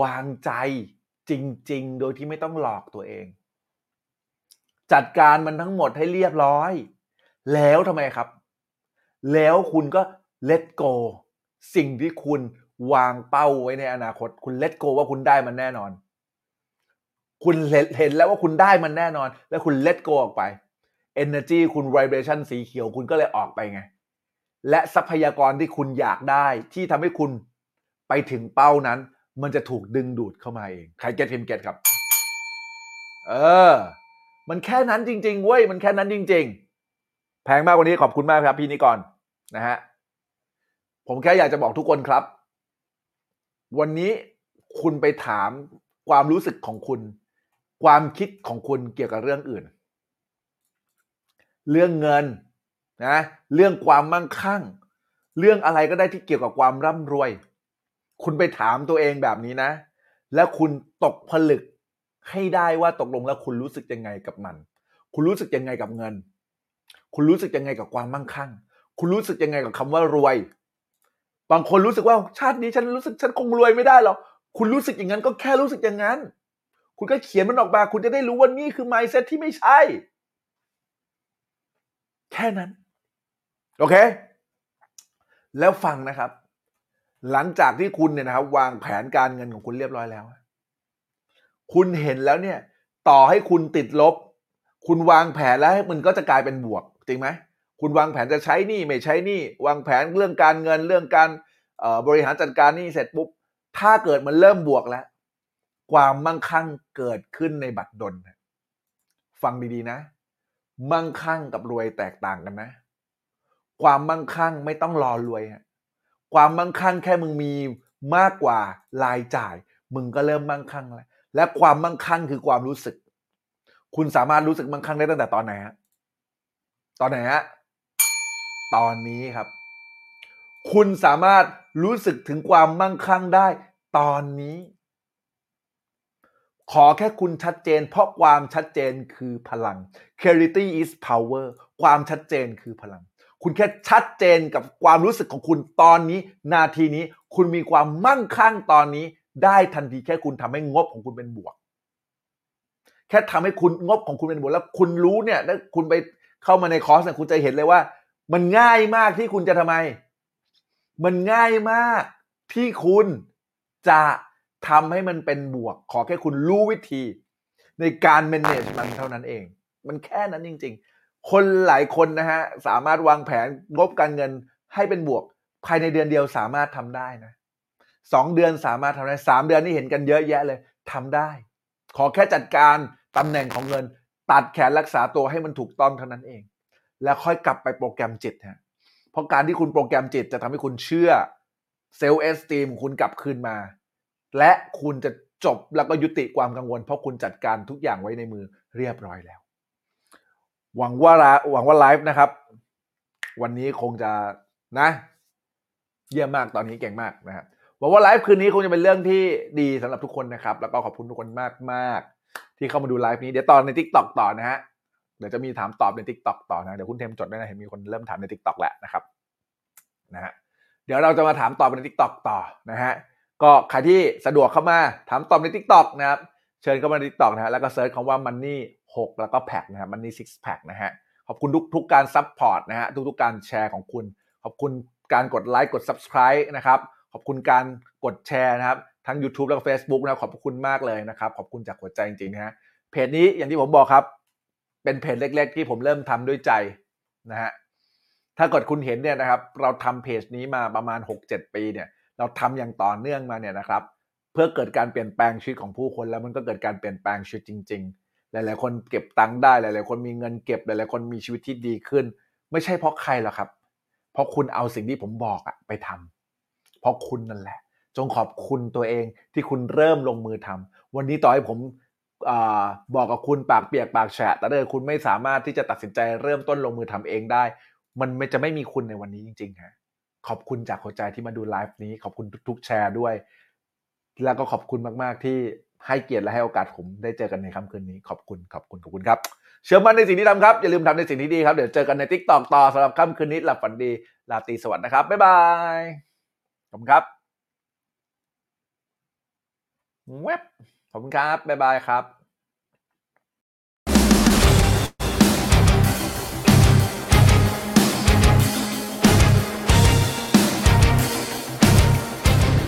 วางใจจริง ๆ โดยที่ไม่ต้องหลอกตัวเอง จัดการมันทั้งหมดให้เรียบร้อย แล้วทำไมครับ แล้วคุณก็ let go สิ่งที่คุณวางเป้าไว้ในอนาคต คุณ let go ว่าคุณได้มันแน่นอน คุณเห็นแล้วว่าคุณได้มันแน่นอน แล้วคุณ let go ออกไป energy คุณ vibration สีเขียวคุณก็เลยออกไปไง และทรัพยากรที่คุณอยากได้ที่ทำให้คุณไปถึงเป้านั้น มันจะถูกดึงดูดเข้ามาเอง ใครเก็ตพิมเก็ตครับ เออ มันแค่นั้นจริง ๆ เว้ย มันแค่นั้นจริง ๆ แพงมากกว่านี้ขอบคุณมากครับพี่นิกรนะฮะ ผมแค่อยากจะบอกทุกคนครับ วันนี้คุณไปถามความรู้สึกของคุณ ความคิดของคุณเกี่ยวกับเรื่องอื่น เรื่องเงินนะเรื่องความมั่งคั่ง เรื่องอะไรก็ได้ที่เกี่ยวกับความร่ำรวย คุณไปถามตัวเองแบบนี้นะ แล้วคุณตกผลึกให้ได้ว่าตกลงแล้วคุณรู้สึกยังไงกับมัน คุณรู้สึกยังไงกับเงิน คุณรู้สึกยังไงกับความมั่งคั่ง คุณรู้สึกยังไงกับคำว่ารวย บางคนรู้สึกว่าชาตินี้ฉันรู้สึกฉันคงรวยไม่ได้หรอกคุณรู้สึกอย่างนั้นก็แค่รู้สึกอย่างนั้น คุณก็เขียนมันออกมา คุณจะได้รู้ว่านี่คือ mindset ที่ไม่ใช่ แค่นั้น โอเค แล้วฟังนะครับ หลังจากที่คุณเนี่ยนะครับ วางแผนการเงินของคุณเรียบร้อยแล้ว คุณเห็นแล้วเนี่ย ต่อให้คุณติดลบ คุณวางแผนแล้วมันก็จะกลายเป็นบวก จริงไหม คุณวางแผนจะใช้นี่ไม่ใช้นี่ วางแผนเรื่องการเงินเรื่องการบริหารจัดการนี่เสร็จปุ๊บ ถ้าเกิดมันเริ่มบวกแล้ว ความมั่งคั่งเกิดขึ้นในบัตรดลฟังดีๆนะ มั่งคั่งกับรวยแตกต่างกันนะ ความมั่งคั่งไม่ต้องรอรวยฮะความมั่งคั่งแค่มึงมีมากกว่ารายจ่าย มึงก็เริ่มมั่งคั่งแล้วและความมั่งคั่งคือความรู้สึก คุณสามารถรู้สึกมั่งคั่งได้ตั้งแต่ตอนไหนฮะตอนไหนฮะ ตอนนี้ครับ คุณสามารถรู้สึกถึงความมั่งคั่งได้ตอนนี้ ขอแค่คุณชัดเจน เพราะความชัดเจนคือพลัง clarity is power ความชัดเจนคือพลัง คุณแค่ชัดเจนกับความรู้สึกของคุณตอนนี้ นาทีนี้คุณมีความมั่งคั่งตอนนี้ ได้ทันทีแค่คุณทำให้งบของคุณเป็นบวก แค่ทำให้คุณงบของคุณเป็นบวกแล้วคุณรู้เนี่ยแล้วคุณไปเข้ามาในคอร์สเนี่ยคุณจะเห็นเลยว่า มันง่ายมากที่คุณจะทำไม มันง่ายมากที่คุณจะทำให้มันเป็นบวก ขอแค่คุณรู้วิธี ในการ manage มันเท่านั้นเอง มันแค่นั้นจริง ๆ คนหลายคนนะฮะ สามารถวางแผนงบการเงินให้เป็นบวก ภายในเดือนเดียวสามารถทำได้นะสองเดือนสามารถทำได้สามเดือนนี่เห็นกันเยอะแยะเลยทำได้ ขอแค่จัดการตำแหน่งของเงิน ตัดแขนรักษาตัวให้มันถูกต้องเท่านั้นเอง แล้วค่อยกลับไปโปรแกรมจิตฮะเพราะการที่คุณโปรแกรมจิตจะทำให้คุณเชื่อ self-esteem คุณกลับคืนมา และคุณจะจบแล้วก็ยุติความกังวล เพราะคุณจัดการทุกอย่างไว้ในมือเรียบร้อยแล้ว หวังว่าลาหวังว่าไลฟ์นะครับ วันนี้คงจะนะ เยี่ยมมากตอนนี้เก่งมากนะครับหวังว่าไลฟ์คืนนี้คงจะเป็นเรื่องที่ดีสำหรับทุกคนนะครับ แล้วก็ขอบคุณทุกคนมากมากที่เข้ามาดูไลฟ์นี้เดี๋ยวตอนใน TikTok ต่อนะฮะ เดี๋ยวจะมีถามตอบใน TikTok ต่อนะเดี๋ยวคุณเทมจดด้วยนะเห็นมีคนเริ่มถามใน TikTok แล้วนะครับนะฮะเดี๋ยวเราจะมาถามตอบใน TikTok ต่อนะฮะก็ใครที่สะดวกเข้ามาถามตอบใน TikTok นะครับเชิญเข้ามาใน TikTok นะฮะแล้วก็ search คำว่า money 6 แล้วก็ pack นะครับ money six pack นะฮะขอบคุณทุกทุกการ support นะฮะทุกๆการแชร์ของคุณ ขอบคุณการกดไลค์กด subscribe นะครับขอบคุณการกดแชร์นะครับทั้ง YouTube แล้วก็ Facebook นะขอบคุณมากเลยนะครับขอบคุณจากหัวใจจริงๆนะฮะเพจนี้อย่างที่ผมบอกครับ เป็นเพจเล็ก ๆ ที่ผมเริ่มทำด้วยใจนะฮะถ้าเกิดคุณเห็นเนี่ยนะครับ เราทำเพจนี้มาประมาณ 6-7 ปีเนี่ย เราทำอย่างต่อเนื่องมาเนี่ยนะครับ เพื่อเกิดการเปลี่ยนแปลงชีวิตของผู้คนแล้วมันก็เกิดการเปลี่ยนแปลงชีวิตจริง ๆ หลายๆคนเก็บตังค์ได้หลายๆคนมีเงินเก็บหลายๆคนมีชีวิตที่ดีขึ้น ไม่ใช่เพราะใครหรอกครับ เพราะคุณเอาสิ่งที่ผมบอกอะไปทำเพราะคุณนั่นแหละ จงขอบคุณตัวเองที่คุณเริ่มลงมือทำวันนี้ต่อให้ผม บอกกับคุณปากเปียกปากแฉะแต่ถ้าคุณไม่สามารถที่จะตัดสินใจเริ่มต้นลงมือทำเองได้ มันไม่จะไม่มีคุณในวันนี้จริงๆฮะขอบคุณจากหัวใจที่มาดูไลฟ์นี้ขอบคุณทุกๆแชร์ด้วย แล้วก็ขอบคุณมากๆที่ให้เกียรติและให้โอกาสผมได้เจอกันในค่ำคืนนี้ขอบคุณขอบคุณขอบคุณครับเชื่อมั่นในสิ่งที่ทำครับอย่าลืมทำในสิ่งที่ดีครับเดี๋ยวเจอกันใน TikTok ต่อสำหรับค่ำคืนนี้หลับฝันดีลาตีสวัสดิ์นะครับบ๊ายบายขอบคุณครับเว็บ ขอบคุณครับ บ๊ายบายครับ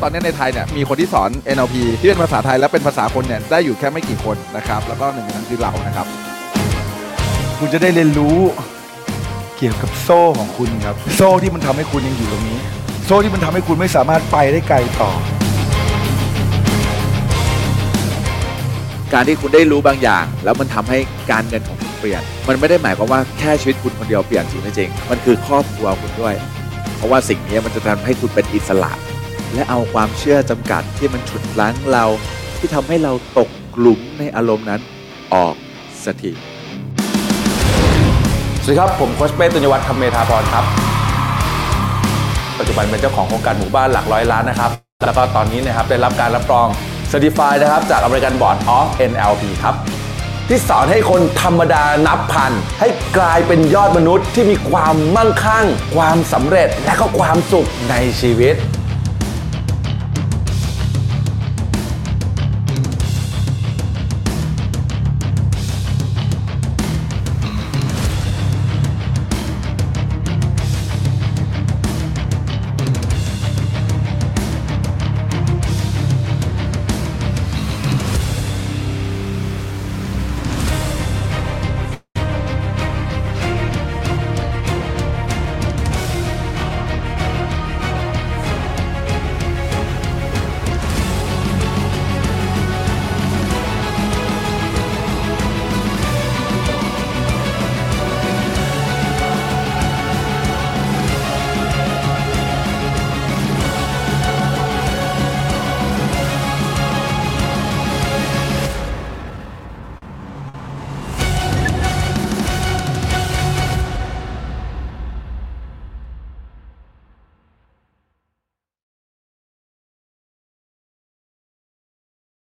ตอนนี้ในไทยเนี่ยมีคนที่สอน NLP ที่เป็นภาษาไทยและเป็นภาษาคนเนี่ยได้อยู่แค่ไม่กี่คนนะครับ แล้วก็หนึ่งในนั้นคือเรานะครับ คุณจะได้เรียนรู้เกี่ยวกับโซ่ของคุณครับ โซ่ที่มันทำให้คุณยังอยู่ตรงนี้ โซ่ที่มันทำให้คุณไม่สามารถไปได้ไกลต่อ การที่คุณได้รู้บางอย่าง แล้วมันทำให้การเงินของคุณเปลี่ยน มันไม่ได้หมายความว่าแค่ชีวิตคุณคนเดียวเปลี่ยนจริงไม่จริง มันคือครอบครัวคุณด้วย เพราะว่าสิ่งนี้มันจะทำให้คุณเป็นอิสระ และเอาความเชื่อจำกัดที่มันฉุดรั้งเรา ที่ทำให้เราตกกลุ่มในอารมณ์นั้นออกสักทีสวัสดีครับ ผมโคชเป้ตุญญวัฒน์คำเมธาพรครับ ปัจจุบันเป็นเจ้าของโครงการหมู่บ้านหลักร้อยล้านนะครับ แล้วก็ตอนนี้นะครับได้รับการรับรอง Certified นะครับ จาก American Board of NLP ครับ ที่สอนให้คนธรรมดานับพัน ให้กลายเป็นยอดมนุษย์ที่มีความมั่งคั่ง ความสำเร็จและก็ความสุขในชีวิต